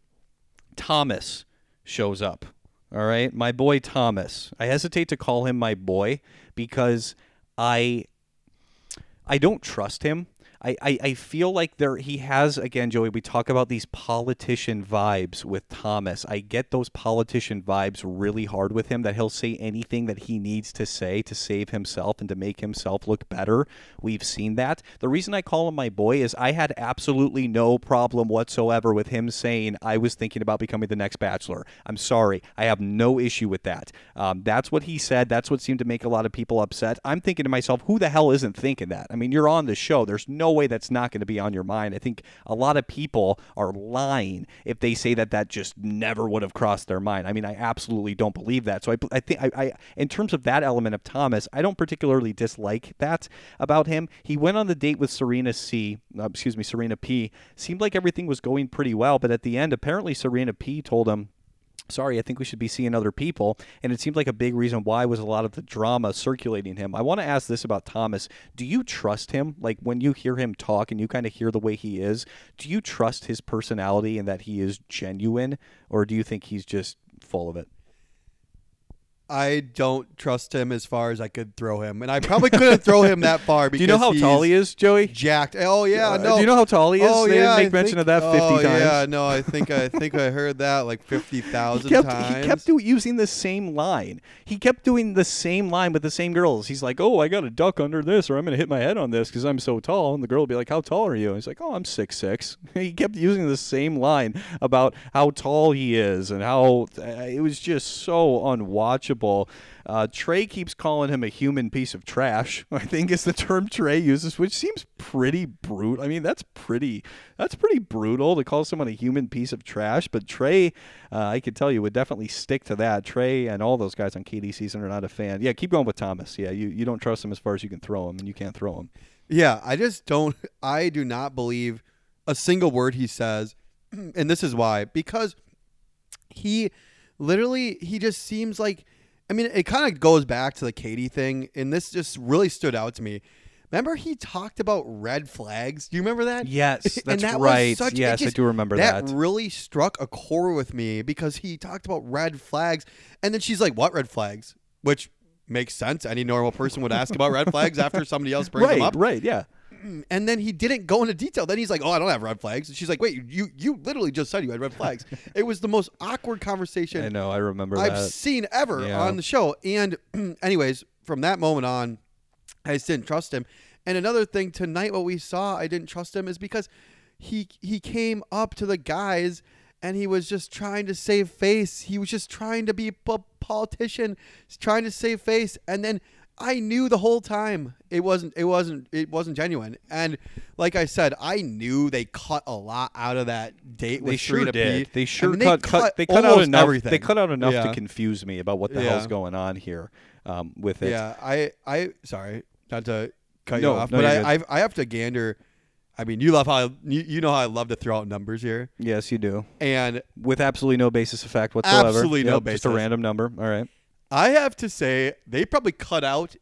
Thomas shows up. All right, my boy Thomas. I hesitate to call him my boy because I I don't trust him. I, I, I feel like there he has again, Joey. We talk about these politician vibes with Thomas. I get those politician vibes really hard with him. That he'll say anything that he needs to say to save himself and to make himself look better. We've seen that. The reason I call him my boy is I had absolutely no problem whatsoever with him saying I was thinking about becoming the next Bachelor. I'm sorry, I have no issue with that. Um, that's what he said. That's what seemed to make a lot of people upset. I'm thinking to myself, who the hell isn't thinking that? I mean, you're on the show. There's no way that's not going to be on your mind. I think a lot of people are lying if they say that that just never would have crossed their mind. I mean, I absolutely don't believe that. So I, I think I, I, in terms of that element of Thomas, I don't particularly dislike that about him. He went on the date with Serena C. Uh, excuse me, Serena P. Seemed like everything was going pretty well, but at the end, apparently Serena P. told him sorry, I think we should be seeing other people. And it seemed like a big reason why was a lot of the drama circulating him. I want to ask this about Thomas. Do you trust him? Like when you hear him talk and you kind of hear the way he is, do you trust his personality and that he is genuine? Or do you think he's just full of it? I don't trust him as far as I could throw him, and I probably couldn't throw him that far. Do you know how tall he is, Joey? Jacked. Oh yeah, Uh, no. Do you know how tall he is? Oh they yeah, didn't make I mention think- of that 50 oh, times. Yeah, no, I think I think I heard that like fifty thousand He kept, times. he kept do, using the same line. He kept doing the same line with the same girls. He's like, "Oh, I got to duck under this, or I'm going to hit my head on this because I'm so tall." And the girl will be like, "How tall are you?" And he's like, "Oh, I'm six six. He kept using the same line about how tall he is and how uh, it was just so unwatchable. Uh, Tre keeps calling him a human piece of trash. I think is the term Tre uses, which seems pretty brutal. I mean, that's pretty that's pretty brutal to call someone a human piece of trash. But Tre, uh, I could tell you, would definitely stick to that. Tre and all those guys on KD season are not a fan. Yeah, keep going with Thomas. Yeah, you, you don't trust him as far as you can throw him, and you can't throw him. Yeah, I just don't. I do not believe a single word he says, and this is why because he literally he just seems like. I mean, it kind of goes back to the Katie thing, and this just really stood out to me. Remember, he talked about red flags. Do you remember that? Yes, that's that right. such- yes, I do remember that that. really struck a chord with me because he talked about red flags, and then she's like, "What red flags?" Which makes sense. Any normal person would ask about red flags after somebody else brings right, them up. right, yeah. Mm, and then he didn't go into detail. Then he's like, "Oh, I don't have red flags." And she's like, "Wait, you you literally just said you had red flags." it was the most awkward conversation I know. I remember I've that. seen ever Yeah. on the show. And anyways, from that moment on, I just didn't trust him. And another thing tonight, what we saw, I didn't trust him is because he he came up to the guys and he was just trying to save face. He was just trying to be a politician, trying to save face, and then. I knew the whole time it wasn't it wasn't it wasn't genuine. And like I said, I knew they cut a lot out of that date with They sure Serena did. P. They I sure mean, cut, cut. They cut out enough. everything. They cut out enough Yeah. to confuse me about what the Yeah. hell's going on here um, with it. Yeah, I, I, sorry, not to cut No, you off, no, but I, I, I have to gander. I mean, you love how I, you, you know how I love to throw out numbers here, Yes, you do. and With absolutely no basis of fact whatsoever. Absolutely no Yep, Just a random number. All right. I have to say they probably cut out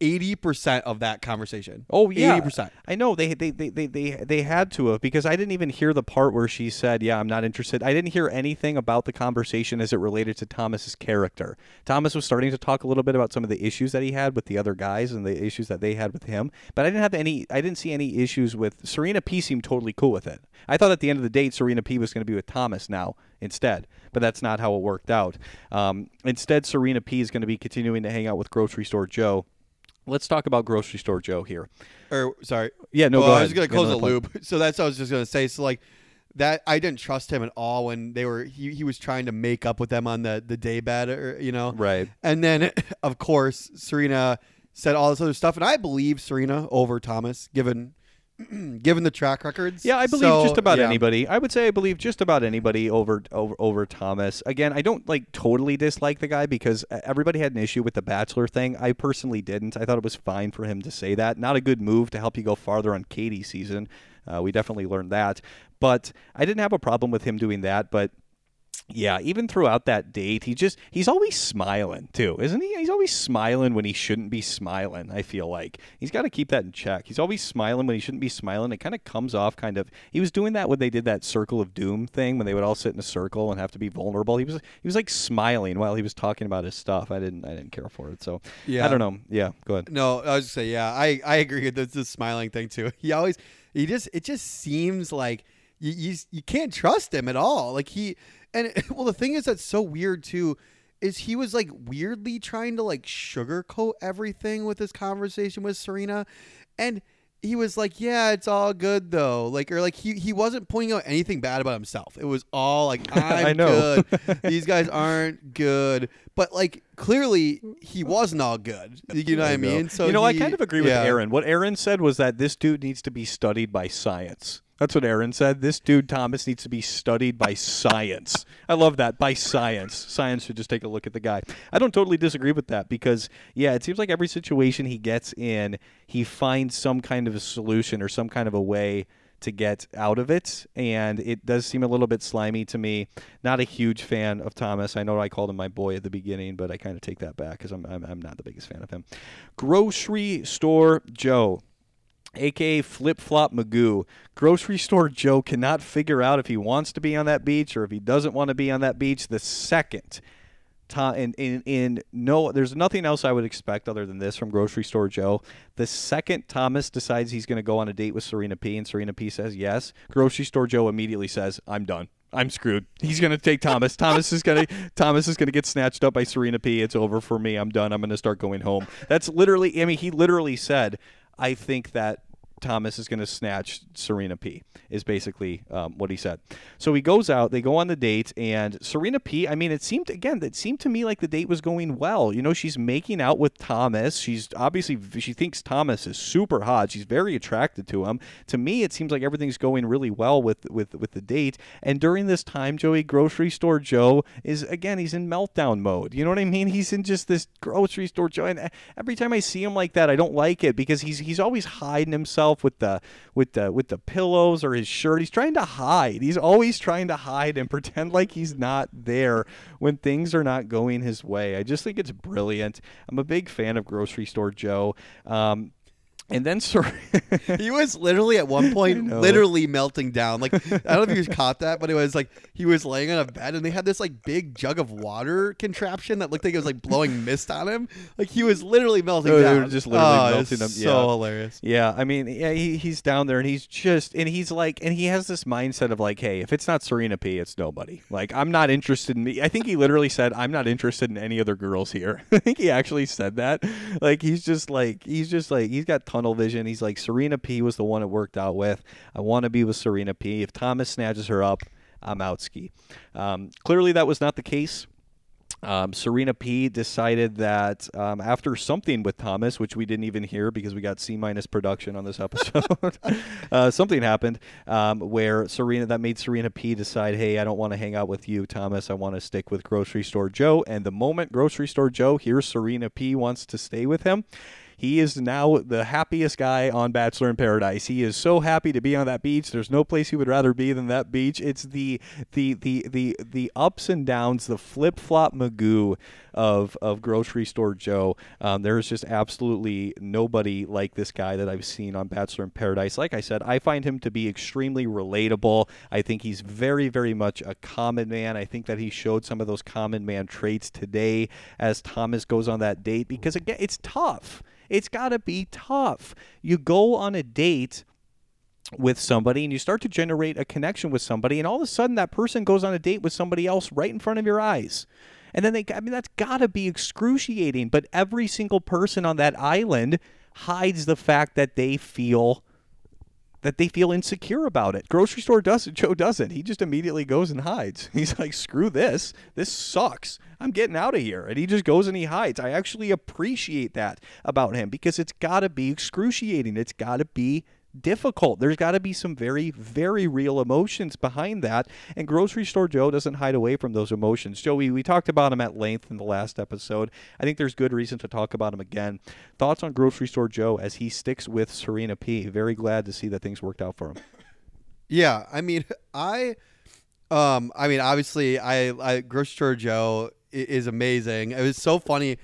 eighty percent of that conversation. Oh yeah, eighty percent. I know they they, they they they they had to have because I didn't even hear the part where she said, "Yeah, I'm not interested." I didn't hear anything about the conversation as it related to Thomas's character. Thomas was starting to talk a little bit about some of the issues that he had with the other guys and the issues that they had with him, but I didn't have any. I didn't see any issues with Serena P. Seemed totally cool with it. I thought at the end of the date, Serena P. was going to be with Thomas now instead, but that's not how it worked out. Um, instead, Serena P. is going to be continuing to hang out with Grocery Store Joe. Let's talk about Grocery Store Joe here. Or sorry, Yeah, no, well, go I was gonna close the loop. So that's what I was just gonna say. So like that, I didn't trust him at all when they were. He, he was trying to make up with them on the the day bed, or you know, Right. And then, of course, Serena said all this other stuff, and I believe Serena over Thomas, given given the track records. Yeah, I believe So, just about yeah. anybody. I would say I believe just about anybody over over over Thomas. Again, I don't like totally dislike the guy because everybody had an issue with the Bachelor thing. I personally didn't. I thought it was fine for him to say that. Not a good move to help you go farther on Katie's season. Uh, we definitely learned that. But I didn't have a problem with him doing that. But yeah, even throughout that date, he just he's always smiling too, isn't he? He's always smiling when he shouldn't be smiling, I feel like. He's got to keep that in check. He's always smiling when he shouldn't be smiling. It kind of comes off kind of He was doing that when they did that circle of doom thing when they would all sit in a circle and have to be vulnerable. He was he was like smiling while he was talking about his stuff. I didn't I didn't care for it. So, Yeah. I don't know. Yeah, go ahead. No, I was just say yeah. I I agree with the, the smiling thing too. He always he just it just seems like you you, you can't trust him at all. Like he and well the thing is that's so weird too is he was like weirdly trying to like sugarcoat everything with his conversation with Serena and he was like, "Yeah, it's all good though." Like or like he he wasn't pointing out anything bad about himself. It was all like, "I'm I know. good. These guys aren't good." But like clearly he wasn't good. Uh, you know what I, mean? So you know, I kind of agree yeah. with Aaron. What Aaron said was that this dude needs to be studied by science. That's what Aaron said. This dude Thomas needs to be studied by science. I love that by science. Science should just take a look at the guy. I don't totally disagree with that because yeah, it seems like every situation he gets in, he finds some kind of a solution or some kind of a way to get out of it and it does seem a little bit slimy to me not a huge fan of thomas i know i called him my boy at the beginning but i kind of take that back because I'm, I'm, I'm not the biggest fan of him grocery store joe aka Flip Flop Magoo. Grocery store Joe cannot figure out if he wants to be on that beach or if he doesn't want to be on that beach. The second, Tom, in, in, no, there's nothing else I would expect other than this from Grocery Store Joe. The second Thomas decides he's going to go on a date with Serena P and Serena P says yes, Grocery Store Joe immediately says, I'm done. I'm screwed. He's gonna take Thomas. Thomas is gonna Thomas is gonna get snatched up by Serena P. It's over for me. I'm done. I'm gonna start going home. That's literally. I mean, he literally said, "I think that Thomas is going to snatch Serena P. Is basically um, what he said. So he goes out. They go on the date, and Serena P. I mean, it seemed again. It seemed to me like the date was going well. You know, she's making out with Thomas. She's obviously she thinks Thomas is super hot. She's very attracted to him. To me, it seems like everything's going really well with with with the date. And during this time, Joey grocery store Joe is again. He's in meltdown mode. You know what I mean? He's in just this grocery store Joe. And every time I see him like that, I don't like it because he's he's always hiding himself with the with the with the pillows or his shirt. He's trying to hide. He's always trying to hide and pretend like he's not there when things are not going his way. I just think it's brilliant. I'm a big fan of Grocery Store Joe. Um, and then Ser- he was literally at one point literally melting down. Like I don't know if you caught that, but it was like he was laying on a bed and they had this like big jug of water contraption that looked like it was like blowing mist on him. Like he was literally melting Oh, they down. were just literally oh, melting him. So Yeah. hilarious. Yeah, I mean, yeah, he, he's down there and he's just, and he's like, and he has this mindset of like, hey, if it's not Serena P, it's nobody. Like, I'm not interested in me. I think he literally said, I'm not interested in any other girls here. I think he actually said that. Like, he's just like, he's just like, he's got tunnel vision. He's like, Serena P was the one it worked out with. I want to be with Serena P. If Thomas snatches her up, I'm out ski. Um, clearly, that was not the case. Um, Serena P decided that um, after something with Thomas, which we didn't even hear because we got C minus production on this episode, uh, something happened um, where Serena that made Serena P decide, hey, I don't want to hang out with you, Thomas. I want to stick with Grocery Store Joe. And the moment Grocery Store Joe hears Serena P wants to stay with him. He is now the happiest guy on Bachelor in Paradise. He is so happy to be on that beach. There's no place he would rather be than that beach. It's the the the the the ups and downs, the flip flop magoo of of grocery store Joe. Um, there is just absolutely nobody like this guy that I've seen on Bachelor in Paradise. Like I said, I find him to be extremely relatable. I think he's very very much a common man. I think that he showed some of those common man traits today as Thomas goes on that date because again, it's tough. It's got to be tough. You go on a date with somebody and you start to generate a connection with somebody and all of a sudden that person goes on a date with somebody else right in front of your eyes. And then they I mean that's got to be excruciating, but every single person on that island hides the fact that they feel that they feel insecure about it. Grocery store doesn't. Joe doesn't. He just immediately goes and hides. He's like, "Screw this. This sucks. I'm getting out of here." And he just goes and he hides. I actually appreciate that about him because it's got to be excruciating. It's got to be difficult. There's got to be some very, very real emotions behind that. And Grocery Store Joe doesn't hide away from those emotions. Joey, we talked about him at length in the last episode. I think there's good reason to talk about him again. Thoughts on Grocery Store Joe as he sticks with Serena P. Very glad to see that things worked out for him. Yeah, I mean, I, um, I mean, obviously, I, I Grocery Store Joe is amazing. It was so funny.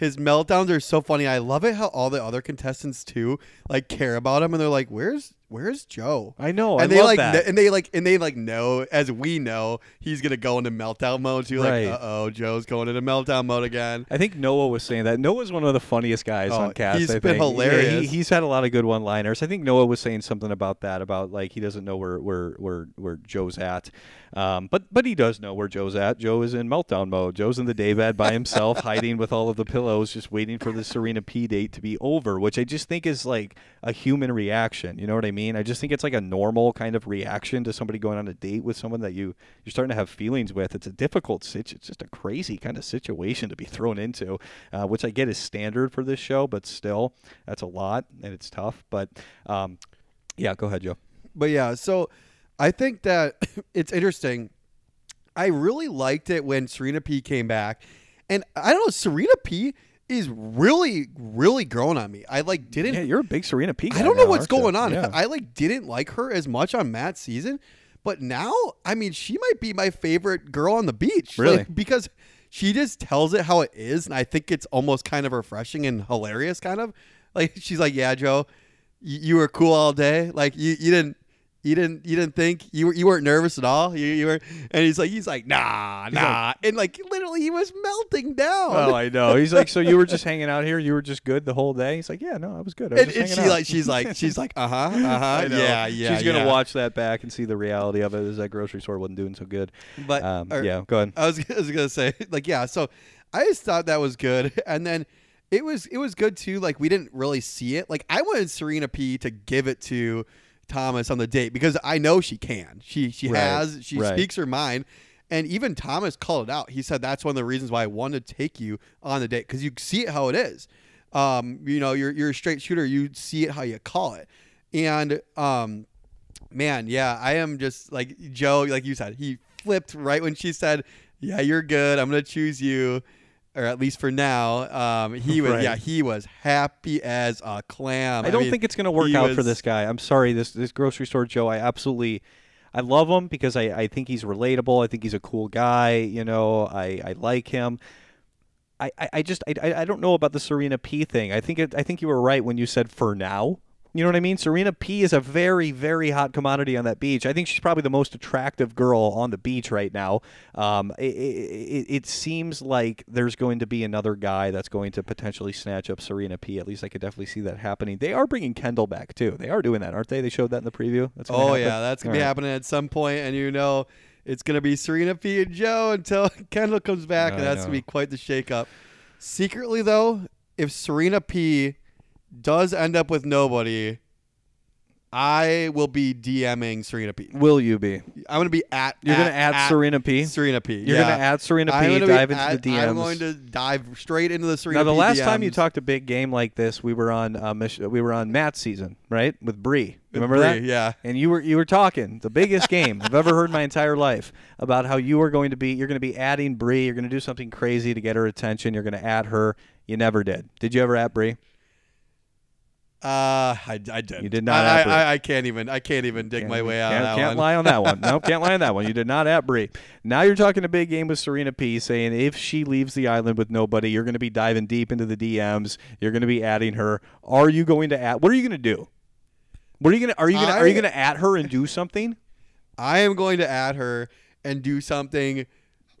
His meltdowns are so funny. I love it how all the other contestants too like care about him, and they're like, "Where's Where's Joe?" I know. and I they like, kn- and they like, and they like know, as we know, he's gonna go into meltdown mode too. Right. Like, uh oh, Joe's going into meltdown mode again. I think Noah was saying that. Noah's one of the funniest guys Oh, on cast. he's I been think. Yeah, hilarious. he, he's had a lot of good one-liners. I think Noah was saying something about that, about like he doesn't know where where where, where Joe's at. Um, but but he does know where Joe's at. Joe is in meltdown mode. Joe's in the daybed by himself, hiding with all of the pillows, just waiting for the Serena P date to be over, which I just think is like a human reaction. You know what I mean? I just think it's like a normal kind of reaction to somebody going on a date with someone that you you're starting to have feelings with. It's a difficult situ- It's just a crazy kind of situation to be thrown into, uh, which I get is standard for this show, but still, that's a lot and it's tough. But um, yeah, go ahead, Joe. But yeah, so I think that it's interesting. I really liked it when Serena P came back, and I don't know, Serena P is really, really growing on me. I like didn't. Yeah, you're a big Serena P. I don't know now, what's aren't you? going on. Yeah. I like didn't like her as much on Matt's season, but now I mean she might be my favorite girl on the beach. Really? Like, because she just tells it how it is, and I think it's almost kind of refreshing and hilarious. Kind of like she's like, "Yeah, Joe, you, you were cool all day. Like you, you didn't." You didn't. You didn't think you were. You weren't nervous at all. You, you were. And he's like. He's like. Nah. Nah. and like literally, he was melting down. Oh, I know. He's like, so you were just hanging out here? You were just good the whole day? He's like, yeah, no, I was good. I was and, and she out." like. She's like. She's like. Uh huh. uh huh. Yeah. Yeah. She's gonna yeah. watch that back and see the reality of it. Is that grocery store wasn't doing so good? But Um, or- yeah, go ahead. I was, I was gonna say like yeah. So I just thought that was good, and then it was it was good too. Like we didn't really see it. Like I wanted Serena P to give it to Thomas on the date because I know she can. She she Right, has. She right. speaks her mind. And even Thomas called it out. He said that's one of the reasons why I wanted to take you on the date because you see it how it is. Um, you know, you're you're a straight shooter. You see it how you call it. And um, man, yeah, I am just like Joe, like you said, he flipped right when she said, "Yeah, you're good. I'm gonna choose you." Or at least for now, um, he was Right. yeah he was happy as a clam. I don't mean, think it's going to work out for this guy. I'm sorry. This this grocery store Joe, I absolutely, I love him because I, I think he's relatable. I think he's a cool guy. You know, I, I like him. I, I, I just I, I I don't know about the Serena P thing. I think it, I think you were right when you said for now. You know what I mean? Serena P is a very, very hot commodity on that beach. I think she's probably the most attractive girl on the beach right now. Um, it, it, it seems like there's going to be another guy that's going to potentially snatch up Serena P. At least I could definitely see that happening. They are bringing Kendall back too. They are doing that, aren't they? They showed that in the preview. That's Oh happen? yeah, that's gonna All be right. happening at some point, and you know it's gonna be Serena P and Joe until Kendall comes back, and that's know. gonna be quite the shakeup. Secretly though, if Serena P does end up with nobody, I will be DMing Serena P. Will you be? I'm gonna be at. You're at, gonna add at Serena P. Serena P. You're yeah. gonna add Serena P. Dive into at- the DMs. I'm going to dive straight into the Serena P. Now, the P last time you talked a big game like this, we were on uh, Mich- we were on Matt's season, right, with Bri. Remember Bri, that? yeah. And you were you were talking the biggest game I've ever heard in my entire life about how you are going to be you're going to be adding Bri. You're going to do something crazy to get her attention. You're going to add her. You never did. Did you ever add Bri? Uh, I, I did. You did not I. I, I can't even. I can't even dig my way out Can't, of that can't lie on that one. No, can't lie on that one. You did not at Bri. Now you're talking a big game with Serena P, saying if she leaves the island with nobody, you're going to be diving deep into the DMs. You're going to be adding her. Are you going to add? What are you going to do? What are you going to? Are you going to? Are you going to add her and do something? I am going to add her and do something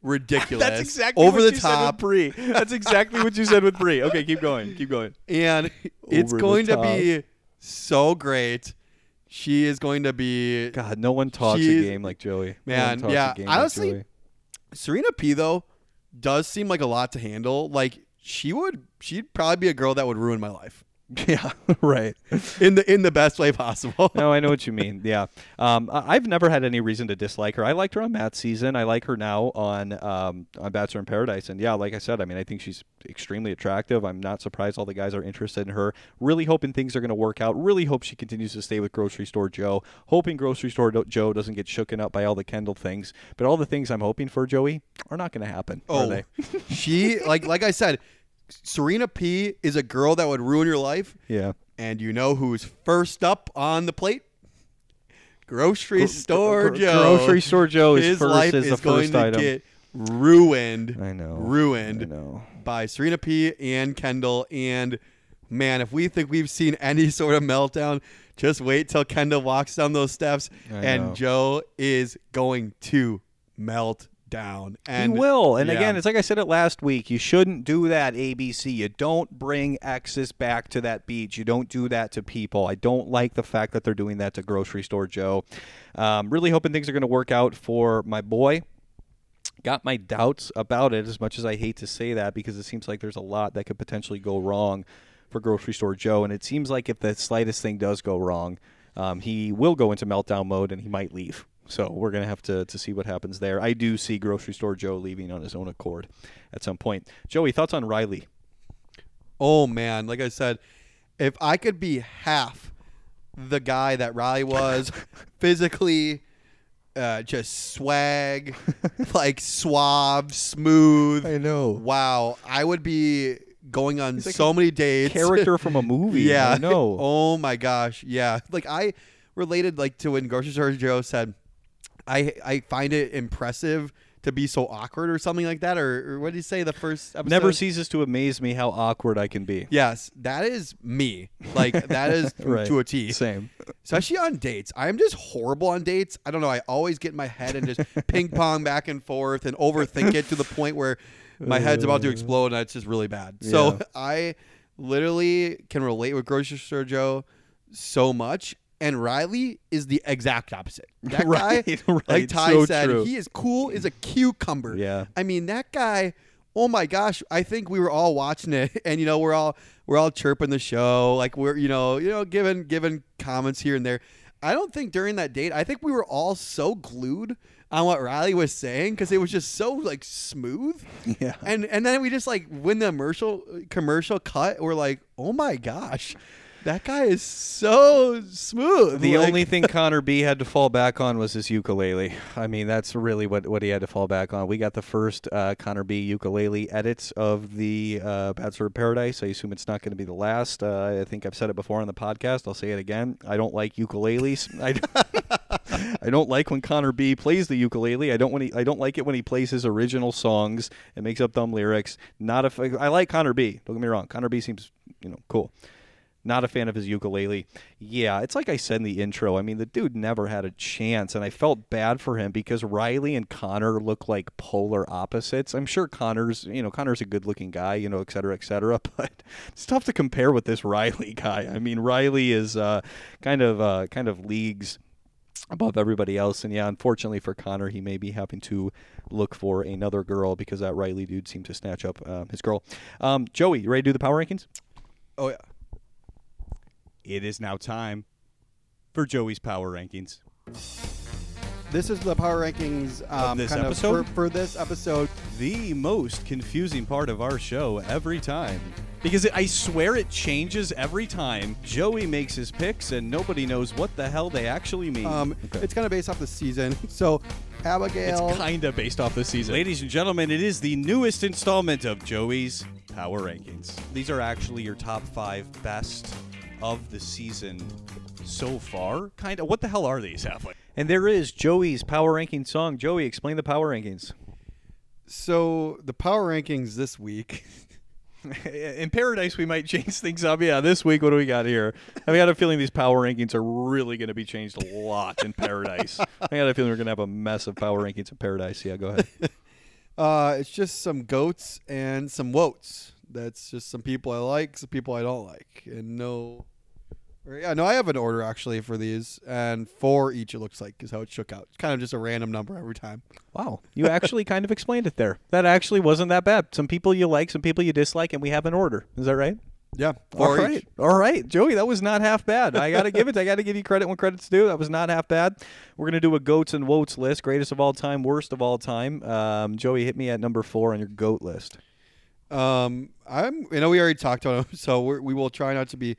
ridiculous. That's exactly over what the you top, Said with Bri. That's exactly what you said with Bri. Okay, keep going. Keep going. and it's Over the going to be so great. She is going to be God, no one talks a She's- game like Joey. No Man, one talks yeah, a game honestly, like Serena P though. Does seem like a lot to handle. Like she would, she'd probably be a girl that would ruin my life Yeah, right. in the in the best way possible. no, I know what you mean. Yeah, um, I've never had any reason to dislike her. I liked her on Matt's season. I like her now on um, on Bachelor in Paradise. And yeah, like I said, I mean, I think she's extremely attractive. I'm not surprised all the guys are interested in her. Really hoping things are going to work out. Really hope she continues to stay with Grocery Store Joe. Hoping Grocery Store Joe doesn't get shooken up by all the Kendall things. But all the things I'm hoping for Joey are not going to happen. Are Oh, they? she like like I said, Serena P is a girl that would ruin your life. Yeah. And you know who's first up on the plate? Grocery Gro- store gro- Joe. Grocery Store Joe is His first life is is, the going first to item. get ruined. I know. Ruined I know. by Serena P and Kendall. And man, if we think we've seen any sort of meltdown, just wait till Kendall walks down those steps I and know. Joe is going to melt down. And he will. And yeah. again, it's like I said it last week. You shouldn't do that, ABC. You don't bring exes back to that beach. You don't do that to people. I don't like the fact that they're doing that to Grocery Store Joe. Um, really hoping things are going to work out for my boy. Got my doubts about it, as much as I hate to say that, because it seems like there's a lot that could potentially go wrong for Grocery Store Joe. And it seems like if the slightest thing does go wrong, um, he will go into meltdown mode and he might leave. So we're gonna have to to see what happens there. I do see grocery store Joe leaving on his own accord at some point. Joey, thoughts on Riley? Oh man, like I said, if I could be half the guy that Riley was physically, uh, just swag, like suave, smooth. I know. Wow, I would be going on like so many dates. Character from a movie. yeah. I know. Oh my gosh. Yeah. Like I related like to when grocery store Joe said, I I find it impressive to be so awkward or something like that. Or, or what did you say the first episode? Never ceases to amaze me how awkward I can be. Yes, that is me. Like that is Right. to a T. Same. Especially on dates. I'm just horrible on dates. I don't know. I always get in my head and just ping pong back and forth and overthink it to the point where my head's about to explode and it's just really bad. So Uh. I literally can relate with grocery store Joe so much. And Riley is the exact opposite. That Right, guy, right. like Ty So said, true. he is cool as a cucumber. Yeah. I mean, that guy. Oh my gosh! I think we were all watching it, and you know, we're all we're all chirping the show, like we're you know you know giving giving comments here and there. I don't think during that date, I think we were all so glued on what Riley was saying because it was just so like smooth. Yeah. And and then we just like when the commercial commercial cut, we're like, oh my gosh, that guy is so smooth. The Like- only thing Connor B had to fall back on was his ukulele. I mean, that's really what, what he had to fall back on. We got the first uh, Connor B ukulele edits of the uh, Bachelor of Paradise. I assume it's not going to be the last. Uh, I think I've said it before on the podcast. I'll say it again. I don't like ukuleles. I, I don't like when Connor B plays the ukulele. I don't when he, I don't like it when he plays his original songs and makes up dumb lyrics. Not a f- I like Connor B. Don't get me wrong. Connor B seems you know cool. Not a fan of his ukulele. Yeah, it's like I said in the intro. I mean, the dude never had a chance, and I felt bad for him because Riley and Connor look like polar opposites. I'm sure Connor's, you know, Connor's a good-looking guy, you know, et cetera, et cetera. But it's tough to compare with this Riley guy. I mean, Riley is uh, kind of uh, kind of leagues above everybody else. And yeah, unfortunately for Connor, he may be having to look for another girl because that Riley dude seemed to snatch up uh, his girl. Um, Joey, you ready to do the power rankings? oh yeah. It is now time for Joey's Power Rankings. This is the power rankings um, this kind episode? of for, for this episode. The most confusing part of our show every time. Because it, I swear it changes every time. Joey makes his picks and nobody knows what the hell they actually mean. Um, It's kind of based off the season. So Abigail. It's kind of based off the season. Ladies and gentlemen, it is the newest installment of Joey's Power Rankings. These are actually your top five best of the season so far. Kind of. What the hell are these, halfway? And there is Joey's power ranking song. Joey, explain the power rankings. so the power rankings this week. In Paradise, we might change things up. Yeah, this week, what do we got here? I got a feeling these power rankings are really going to be changed a lot in Paradise. I got a feeling we're going to have a mess of power rankings in Paradise. Yeah, go ahead. Uh, it's just some goats and some woats. That's just some people I like, some people I don't like, and no. Or, yeah, no, I have an order actually for these, and four each. It looks like is how it shook out. It's kind of just a random number every time. Wow, you actually kind of explained it there. That actually wasn't that bad. Some people you like, some people you dislike, and we have an order. Is that right? Yeah, All right, each. all right, Joey, that was not half bad. I got to give it. I got to give you credit when credit's due. That was not half bad. We're gonna do a goats and woats list, greatest of all time, worst of all time. Um, Joey, hit me at number four on your goat list. Um, I'm. You know, we already talked about him, so we're, we will try not to be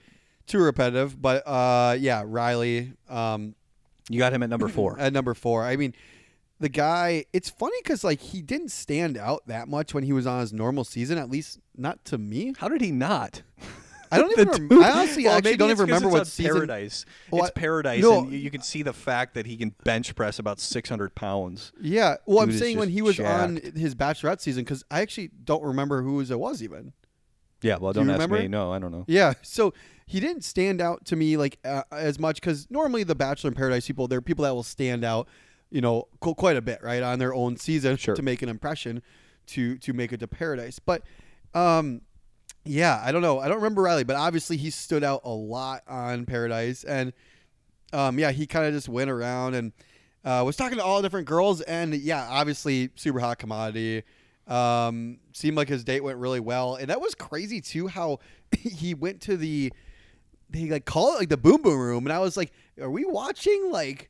too repetitive. But uh, yeah, Riley. Um, You got him at number four. at number four. I mean, the guy. It's funny because like he didn't stand out that much when he was on his normal season. At least not to me. How did he not? I don't even. Rem- dude- I honestly Well, actually don't even remember what season. Paradise. Well, it's Paradise, no. and you, you can see the fact that he can bench press about 600 pounds. Yeah. Well, I'm saying when he was on his Bachelorette season because I actually don't remember who it was even. Yeah, well, Do don't ask remember? me. No, I don't know. Yeah. So he didn't stand out to me like uh, as much because normally the Bachelor in Paradise people, they're people that will stand out. you know, qu- quite a bit, right, on their own season Sure. to make an impression, to to make it to paradise. But, um, yeah, I don't know. I don't remember Riley, but obviously he stood out a lot on Paradise, and um, yeah, he kind of just went around and uh, was talking to all different girls, and yeah, obviously super hot commodity. Um, seemed like his date went really well, and that was crazy too. How he went to the they like call it like the boom boom room, and I was like, are we watching like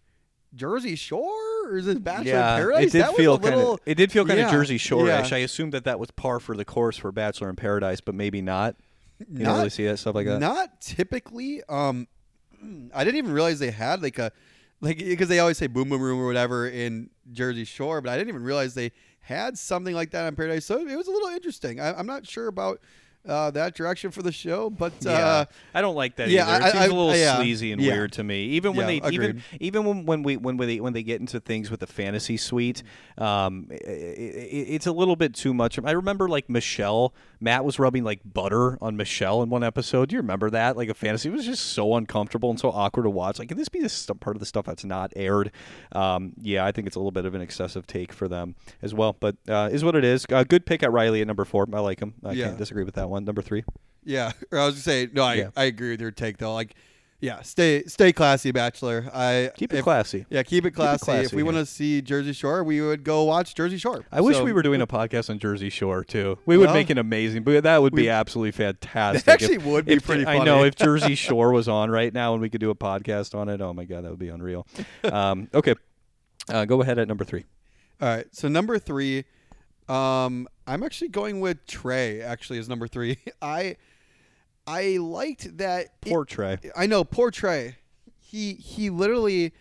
Jersey Shore or is this Bachelor in Paradise? it did that was feel a kind little, of it did feel kind of yeah, Jersey Shore-ish. yeah. I assumed that that was par for the course for Bachelor in Paradise, but maybe not. You Not- don't really see that stuff like that. Not typically. Um, I didn't even realize they had like a like because they always say boom boom room or whatever in Jersey Shore, but I didn't even realize they had something like that on Paradise. So it was a little interesting. I, I'm not sure about uh, that direction for the show, but Yeah, uh, I don't like that yeah, either. It I- seems I- a little yeah, sleazy and yeah. weird to me. Even when they even agreed. even when, when we when they when they get into things with the fantasy suite, um, i i it's a little bit too much. I remember like Michelle, Matt was rubbing like butter on Michelle in one episode. Do you remember that? Like a fantasy, it was just so uncomfortable and so awkward to watch. Like, can this be the st- part of the stuff that's not aired? Um, yeah, I think it's a little bit of an excessive take for them as well. But uh, is what it is. Uh, good pick at Riley at number four. I like him. I can't disagree with that one. Number three. yeah. Or I was gonna say no. I, Yeah. I agree with your take though. Like, yeah, stay stay classy, Bachelor. I Keep it if- classy. Yeah, keep it classy. if classy, we yeah. want to see Jersey Shore, we would go watch Jersey Shore. I wish So- we were doing a podcast on Jersey Shore too. We would Well, make an amazing, but that would be absolutely fantastic. It actually would be if- pretty I know funny. if Jersey Shore was on right now and we could do a podcast on it. Oh my god, that would be unreal. Um, okay, uh, go ahead at number three. All right. So number three, um, I'm actually going with Tre. Actually, is number three. I I liked that. it- Poor Tre. I know, poor Tre. He he literally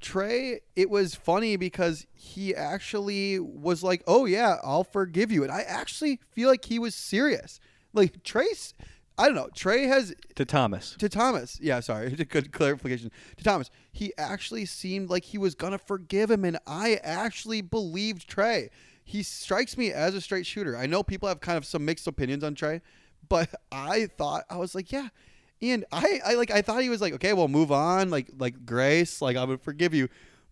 Tre. It was funny because he actually was like, "Oh yeah, I'll forgive you," and I actually feel like he was serious. Like Trace, I don't know. Tre has To Thomas. to Thomas. Yeah, sorry. Good clarification. To Thomas, he actually seemed like he was gonna forgive him, and I actually believed Tre. He strikes me as a straight shooter. I know people have kind of some mixed opinions on Tre, but I thought I was like, yeah. And I, I like I thought he was like, okay, well move on, like like Grace, like I would forgive you.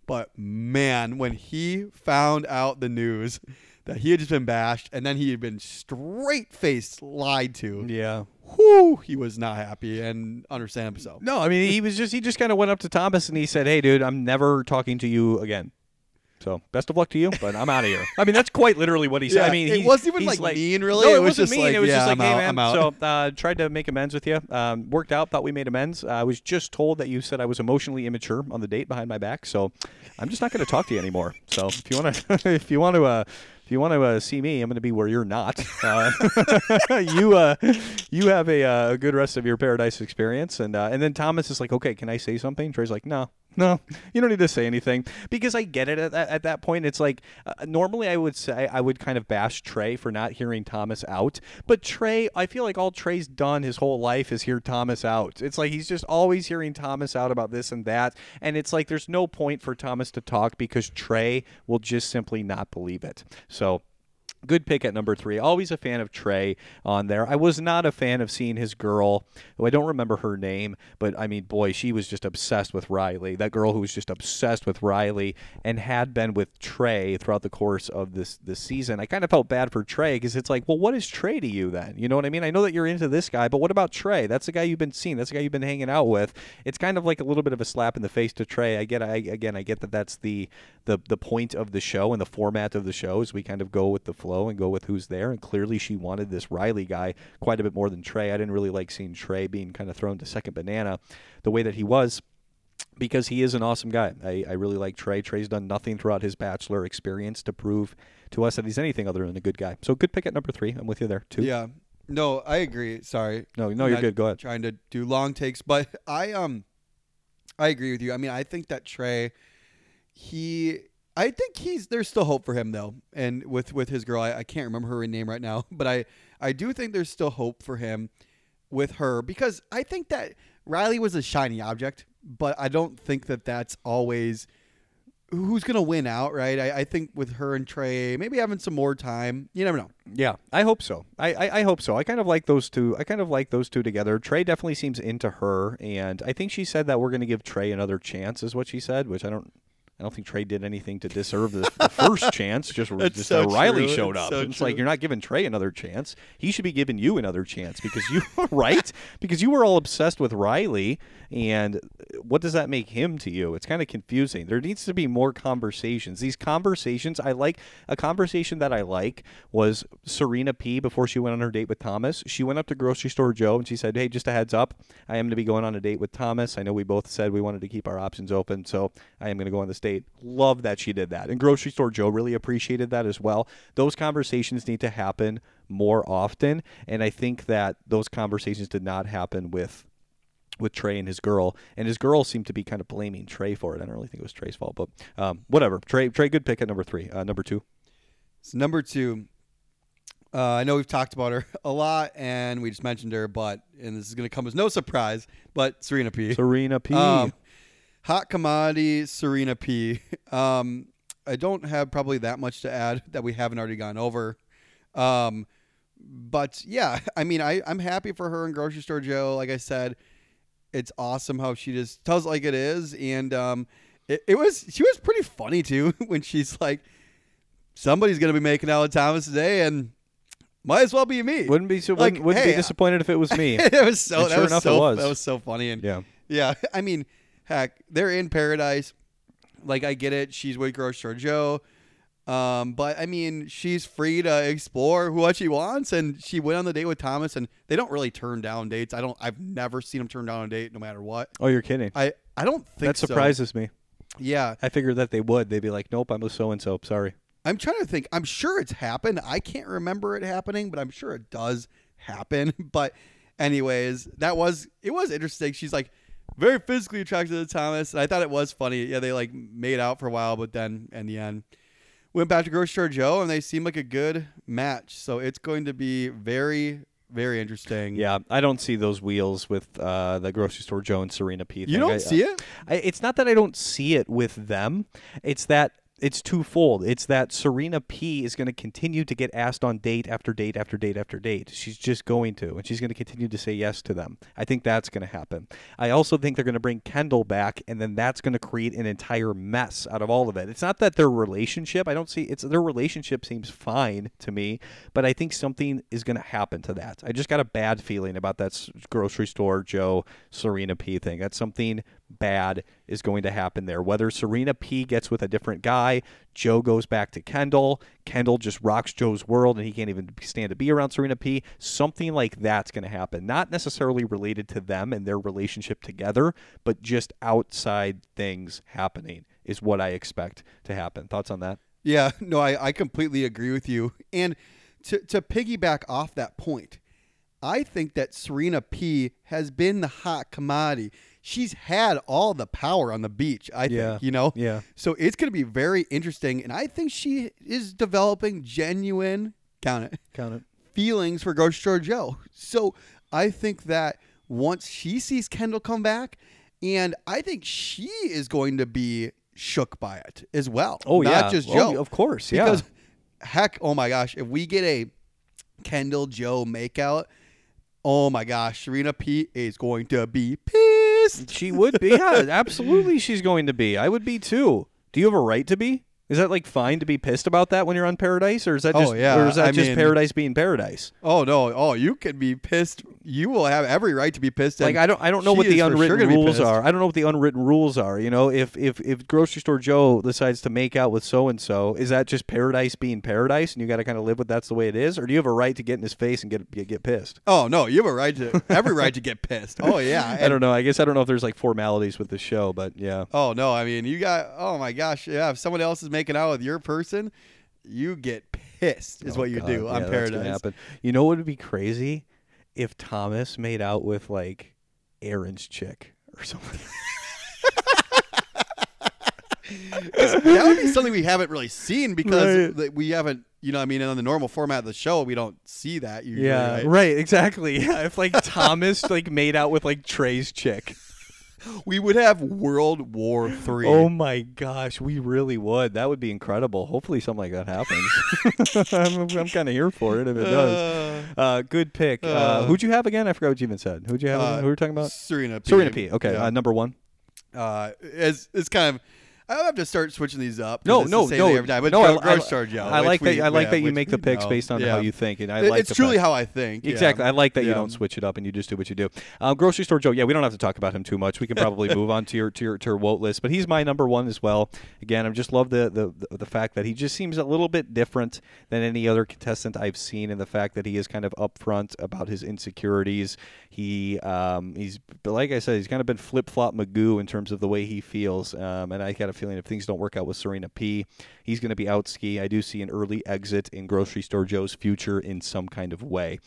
But man, when he found out the news that he had just been bashed and then he had been straight faced lied to, Yeah. whoo, he was not happy and understandable so. No, I mean he was just he just kind of went up to Thomas and he said, "Hey, dude, I'm never talking to you again." So best of luck to you, but I'm out of here. I mean that's quite literally what he said. Yeah, I mean it he- wasn't even, he's like, mean, really. No, It it, was wasn't just mean. like, it was yeah, just like, I'm hey out, man. I'm out. So uh, tried to make amends with you. Um, worked out. Thought we made amends. I was just told that you said I was emotionally immature on the date behind my back. So I'm just not going to talk to you anymore. So if you want to, if you want to. Uh, you want to uh, see me, I'm going to be where you're not. Uh, you uh, you have a, uh, a good rest of your paradise experience, and uh, and then Thomas is like, okay, can I say something? Tre's like, no, no, you don't need to say anything because I get it at that, at that point. It's like uh, normally I would say I would kind of bash Tre for not hearing Thomas out, but Tre, I feel like all Tre's done his whole life is hear Thomas out. It's like he's just always hearing Thomas out about this and that, and it's like there's no point for Thomas to talk because Tre will just simply not believe it. So. So Good pick at number three. Always a fan of Tre on there. I was not a fan of seeing his girl, who I don't remember her name, but I mean, boy, she was just obsessed with Riley. That girl who was just obsessed with Riley and had been with Tre throughout the course of this this season. I kind of felt bad for Tre because it's like, well, what is Tre to you then? You know what I mean? I know that you're into this guy, but what about Tre? That's the guy you've been seeing. That's the guy you've been hanging out with. It's kind of like a little bit of a slap in the face to Tre. I get, I again, I get that that's the the the point of the show and the format of the show is we kind of go with the flow and go with who's there. And clearly, she wanted this Riley guy quite a bit more than Tre. I didn't really like seeing Tre being kind of thrown to second banana the way that he was because he is an awesome guy. I, I really like Tre. Tre's done nothing throughout his bachelor experience to prove to us that he's anything other than a good guy. So good pick at number three. I'm with you there too. Yeah. No, I agree. Sorry. No, no, you're good. Go ahead. Trying to do long takes, but I um I agree with you. I mean, I think that Tre he I think he's there's still hope for him though. And with with his girl, I, I can't remember her name right now, but I I do think there's still hope for him with her because I think that Riley was a shiny object, but I don't think that that's always who's gonna win out, right? I, I think with her and Tre, maybe having some more time, you never know. Yeah, I hope so. I, I, I hope so. I kind of like those two. I kind of like those two together. Tre definitely seems into her, and I think she said that we're to give Trey another chance, is what she said. Which I don't. I don't think Tre did anything to deserve the, the first chance. Just, just so Riley true. showed up. so it's true. like you're not giving Tre another chance. He should be giving you another chance because you right because you were all obsessed with Riley. And uh, what does that make him to you? It's kind of confusing. There needs to be more conversations. These conversations, I like a conversation that I like was Serena P before she went on her date with Thomas. She went up to grocery store Joe and she said, "Hey, just a heads up, I am going to be going on a date with Thomas. I know we both said we wanted to keep our options open, so I am going to go on this date." Love that she did that. And grocery store Joe really appreciated that as well. Those conversations need to happen more often, and I think that those conversations did not happen with with Tre and his girl, and his girl seemed to be kind of blaming Tre for it. I don't really think it was Tre's fault, but um, whatever. Tre, Tre, good pick at number three. Uh, number two, So number two, uh, I know we've talked about her a lot, and we just mentioned her, but and this is going to come as no surprise, but Serena P. Serena P. Um, hot commodity, Serena P. Um, I don't have probably that much to add that we haven't already gone over. Um, but yeah, I mean, I, I'm happy for her in grocery store Joe. Like I said, it's awesome how she just tells it like it is, and um, it, it was she was pretty funny too when she's like, somebody's gonna be making out with Thomas today, and might as well be me. wouldn't be so like, wouldn't, wouldn't hey, be disappointed if it was me. it was so And that sure was enough, it was. that was so funny and yeah, yeah, I mean, heck, they're in paradise. Like I get it, she's with Grocery Joe. Um, but I mean, she's free to explore what she wants, and she went on the date with Thomas, and they don't really turn down dates. I don't. I've never seen them turn down a date, no matter what. Oh, you're kidding. I I don't think that so. surprises me. Yeah, I figured that they would. They'd be like, "Nope, I'm with so and so. Sorry." I'm trying to think. I'm sure it's happened. I can't remember it happening, but I'm sure it does happen. But anyways, that was it was interesting. She's like very physically attracted to Thomas, and I thought it was funny. Yeah, they like made out for a while, but then in the end went back to grocery store Joe, and they seem like a good match. So it's going to be very very interesting. Yeah, I don't see those wheels with uh, the grocery store Joe and Serena P. you don't I- see it. I, it's not that I don't see it with them. It's that it's twofold. It's that Serena P is going to continue to get asked on date after date after date after date. She's just going to, and she's going to continue to say yes to them. I think that's going to happen. I also think they're going to bring Kendall back, and then that's going to create an entire mess out of all of it. It's not that their relationship. I don't see it's their relationship seems fine to me, but I think something is going to happen to that. I just got a bad feeling about that grocery store Joe Serena P thing. That's something bad is going to happen there. Whether Serena P gets with a different guy, Joe goes back to Kendall, Kendall just rocks Joe's world and he can't even stand to be around Serena P, something like that's going to happen. Not necessarily related to them and their relationship together, but just outside things happening is what I expect to happen. Thoughts on that? Yeah, no, I, I completely agree with you. And to, to piggyback off that point, I think that Serena P has been the hot commodity. She's had all the power on the beach, I Yeah, think, you know? yeah. So it's going to be very interesting. And I think she is developing genuine, count it, Count it. feelings for Store Joe. So I think that once she sees Kendall come back, and I think she is going to be shook by it as well. Oh, not yeah. just Oh, Joe. of course, yeah. Because heck, oh my gosh, if we get a Kendall Joe makeout, oh my gosh, Serena P is going to be pissed. She would be. Yeah, absolutely she's going to be. I would be too. Do you have a right to be? Is that like fine to be pissed about that when you're on Paradise, or is that Oh, just, yeah. or is that I just mean- Paradise being Paradise? Oh no, oh you can be pissed. You will have every right to be pissed. Like I don't, I don't know what the for sure unwritten rules are. I don't know what the unwritten rules are. You know, if if if grocery store Joe decides to make out with so and so, is that just Paradise being Paradise, and you got to kind of live with that's the way it is, or do you have a right to get in his face and get get, get pissed? Oh no, you have a right to every right to get pissed. Oh yeah. I don't know. I guess I don't know if there's like formalities with the show, but yeah. Oh no, I mean you got. Oh my gosh, yeah. If someone else is making out with your person, you get pissed. Is Oh, what you God. do on Yeah, gonna Paradise. You know what would be crazy if Thomas made out with like Aaron's chick or something. that would be something we haven't really seen because Right. we haven't. You know, I mean, on the normal format of the show, we don't see that usually. yeah, right? right. Exactly. Yeah, if like Thomas like made out with like Tre's chick. We would have World War Three. Oh my gosh, we really would. That would be incredible. Hopefully, something like that happens. I'm, I'm kind of here for it if it does. Uh, Uh, good pick. Uh, uh, who'd you have again? I forgot what you even said. Who'd you have? Uh. Who were we talking about? Serena P. Serena P. Okay, Yeah. uh, number one. uh, it's it's kind of I'll have to start switching these up. No, no, no, every time. But no. I, grocery I, store Joe. I like we- that. I like yeah, that you make the picks know. based on Yeah. how you think, and I It- like it's truly fact- how I think. yeah. Exactly. I like that you don't switch it up and you just do what you do. Um, grocery store Joe. Yeah, we don't have to talk about him too much. We can probably move on to your to your to your Wolt list. But he's my number one as well. Again, I just love the, the the the fact that he just seems a little bit different than any other contestant I've seen, and the fact that he is kind of upfront about his insecurities. He um, he's like I said, he's kind of been flip flop Magoo in terms of the way he feels. Um, and I got a feeling if things don't work out with Serena P, he's going to be out ski. I do see an early exit in grocery store Joe's future in some kind of way.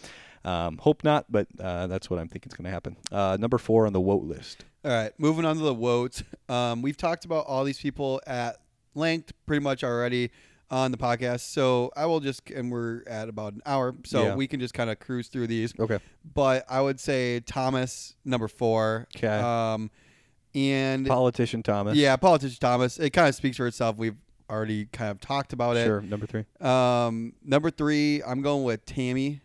Um, hope not, but uh, that's what I'm thinking is going to happen. Uh, number four on the wote list. All right, moving on to the wotes. Um, we've talked about all these people at length pretty much already on the podcast. So I will just, and we're at about an hour, so Yeah. we can just kind of cruise through these. Okay. But I would say Thomas, number four. 'Kay. Um, and Politician Thomas. yeah, politician Thomas. It kind of speaks for itself. We've already kind of talked about it. Sure. Number three. Um, number three, I'm going with Tammy.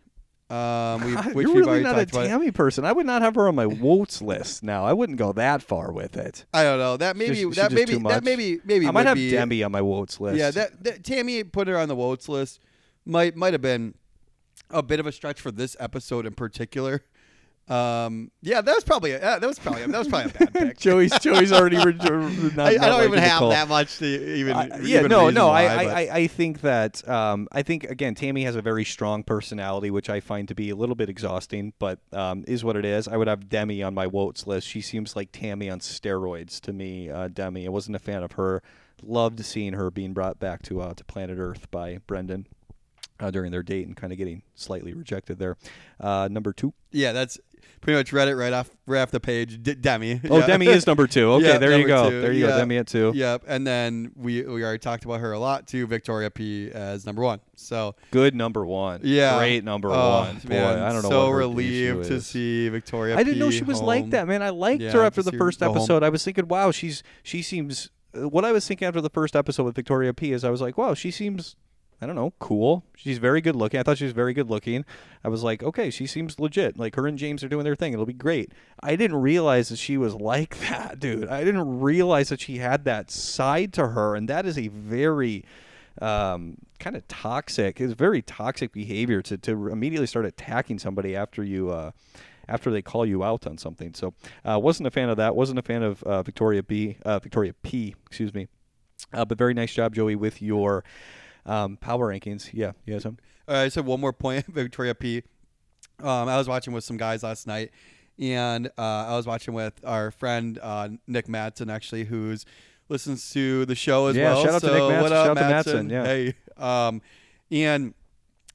Um, we've, which You're we've really already not a talked about. Tammy person. I would not have her on my wotes list now. I wouldn't go that far with it. I don't know. That maybe She's- she's that just maybe too that maybe maybe I might would have be, Demi on my wotes list. Yeah, that, that Tammy put her on the Wotes list might might have been a bit of a stretch for this episode in particular. Um, yeah, that was probably a, that was probably that was probably a bad pick. Joey's Joey's already. Re- not, I, I don't even have call. that much to even. I- yeah, even no, no. why, I, I, I think that um, I think again, Tammy has a very strong personality, which I find to be a little bit exhausting, but um, is what it is. I would have Demi on my wotes list. She seems like Tammy on steroids to me. Uh, Demi, I wasn't a fan of her. Loved seeing her being brought back to uh, to planet Earth by Brendan. Uh, during their date and kind of getting slightly rejected there. Uh, number two. yeah, that's pretty much read it right off right off the page. D- Demi. Oh, Yeah. Demi is number two. Okay, Yeah, there you go. two. There you go. Demi at two. Yep, and then we we already talked about her a lot too. Victoria P as number one. So Good number one. yeah, Great number Oh, one. Boy, man, I don't know. So relieved to see Victoria. I didn't know she was like that, man. I liked her after the first go home. episode. I was thinking, wow, she's she seems. What I was thinking after the first episode with Victoria P is I was like, wow, she seems. I don't know, cool. She's very good looking. I thought she was very good looking. I was like, okay, she seems legit. Like her and James are doing their thing. It'll be great. I didn't realize that she was like that, dude. I didn't realize that she had that side to her, and that is a very um, kind of toxic. It's very toxic behavior to to immediately start attacking somebody after you. Uh, after they call you out on something, so uh, wasn't a fan of that. Wasn't a fan of uh, Victoria B, uh, Victoria P, excuse me. Uh, but very nice job, Joey, with your um, power rankings. Yeah, you have some. All right, so one more point, Victoria P. Um, I was watching with some guys last night, and uh, I was watching with our friend uh, Nick Matson, actually, who's listens to the show as Yeah, well. shout out to Nick Matson. What up, Shout Matson? Matson, yeah. Hey, um, and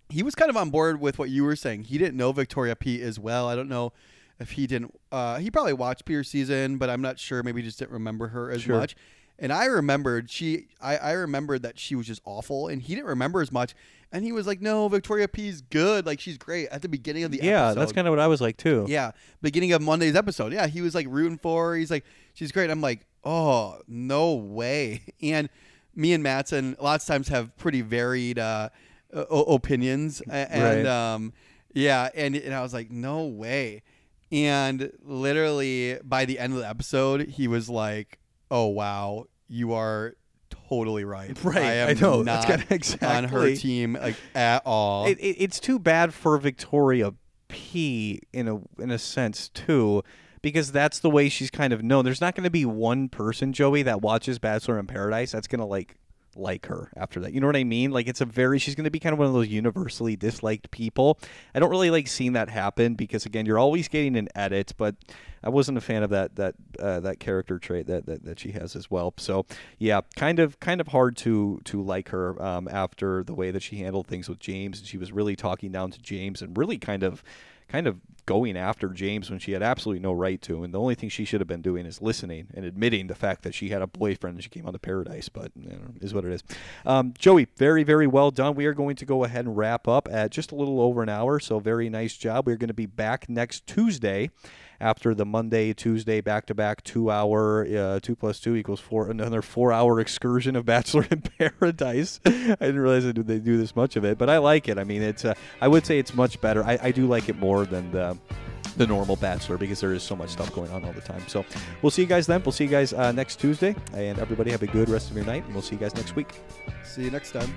he was kind of on board with what you were saying. He didn't know Victoria P as well. I don't know if he didn't. Uh, he probably watched Pierce season, but I'm not sure. Maybe he just didn't remember her as Sure. much. And I remembered she. I, I remembered that she was just awful, and he didn't remember as much. And he was like, "No, Victoria P is good. Like she's great." At the beginning of the Yeah, episode. that's kind of what I was like too. Yeah, beginning of Monday's episode. Yeah, he was like rooting for her. He's like, she's great. I'm like, oh, no way. And me and Matson lots of times have pretty varied uh, o- opinions. And Right. um, yeah, and, and I was like, no way. And literally by the end of the episode, he was like, oh, wow, you are totally right. Right, I am I know. not That's kinda on her team like at all. It, it, it's too bad for Victoria P in a in a sense too, because that's the way she's kind of known. There's not going to be one person, Joey, that watches Bachelor in Paradise that's going to like like her after that. You know what I mean? Like it's a very she's going to be kind of one of those universally disliked people. I don't really like seeing that happen because again, you're always getting an edit, but I wasn't a fan of that that uh, that character trait that, that that she has as well. So yeah, kind of kind of hard to to like her um, after the way that she handled things with James, and she was really talking down to James and really kind of kind of going after James when she had absolutely no right to. And the only thing she should have been doing is listening and admitting the fact that she had a boyfriend and she came onto Paradise. But you know, is what it is. Um, Joey, very very well done. We are going to go ahead and wrap up at just a little over an hour. So very nice job. We're going to be back next Tuesday after the Monday, Tuesday back to back two hour, uh, two plus two equals four, another four hour excursion of Bachelor in Paradise. I didn't realize they do, this much of it, but I like it. I mean, it's, uh, I would say it's much better. I, I do like it more than the, the normal Bachelor because there is so much stuff going on all the time. So we'll see you guys then. We'll see you guys uh, next Tuesday, and everybody have a good rest of your night, and we'll see you guys next week. See you next time.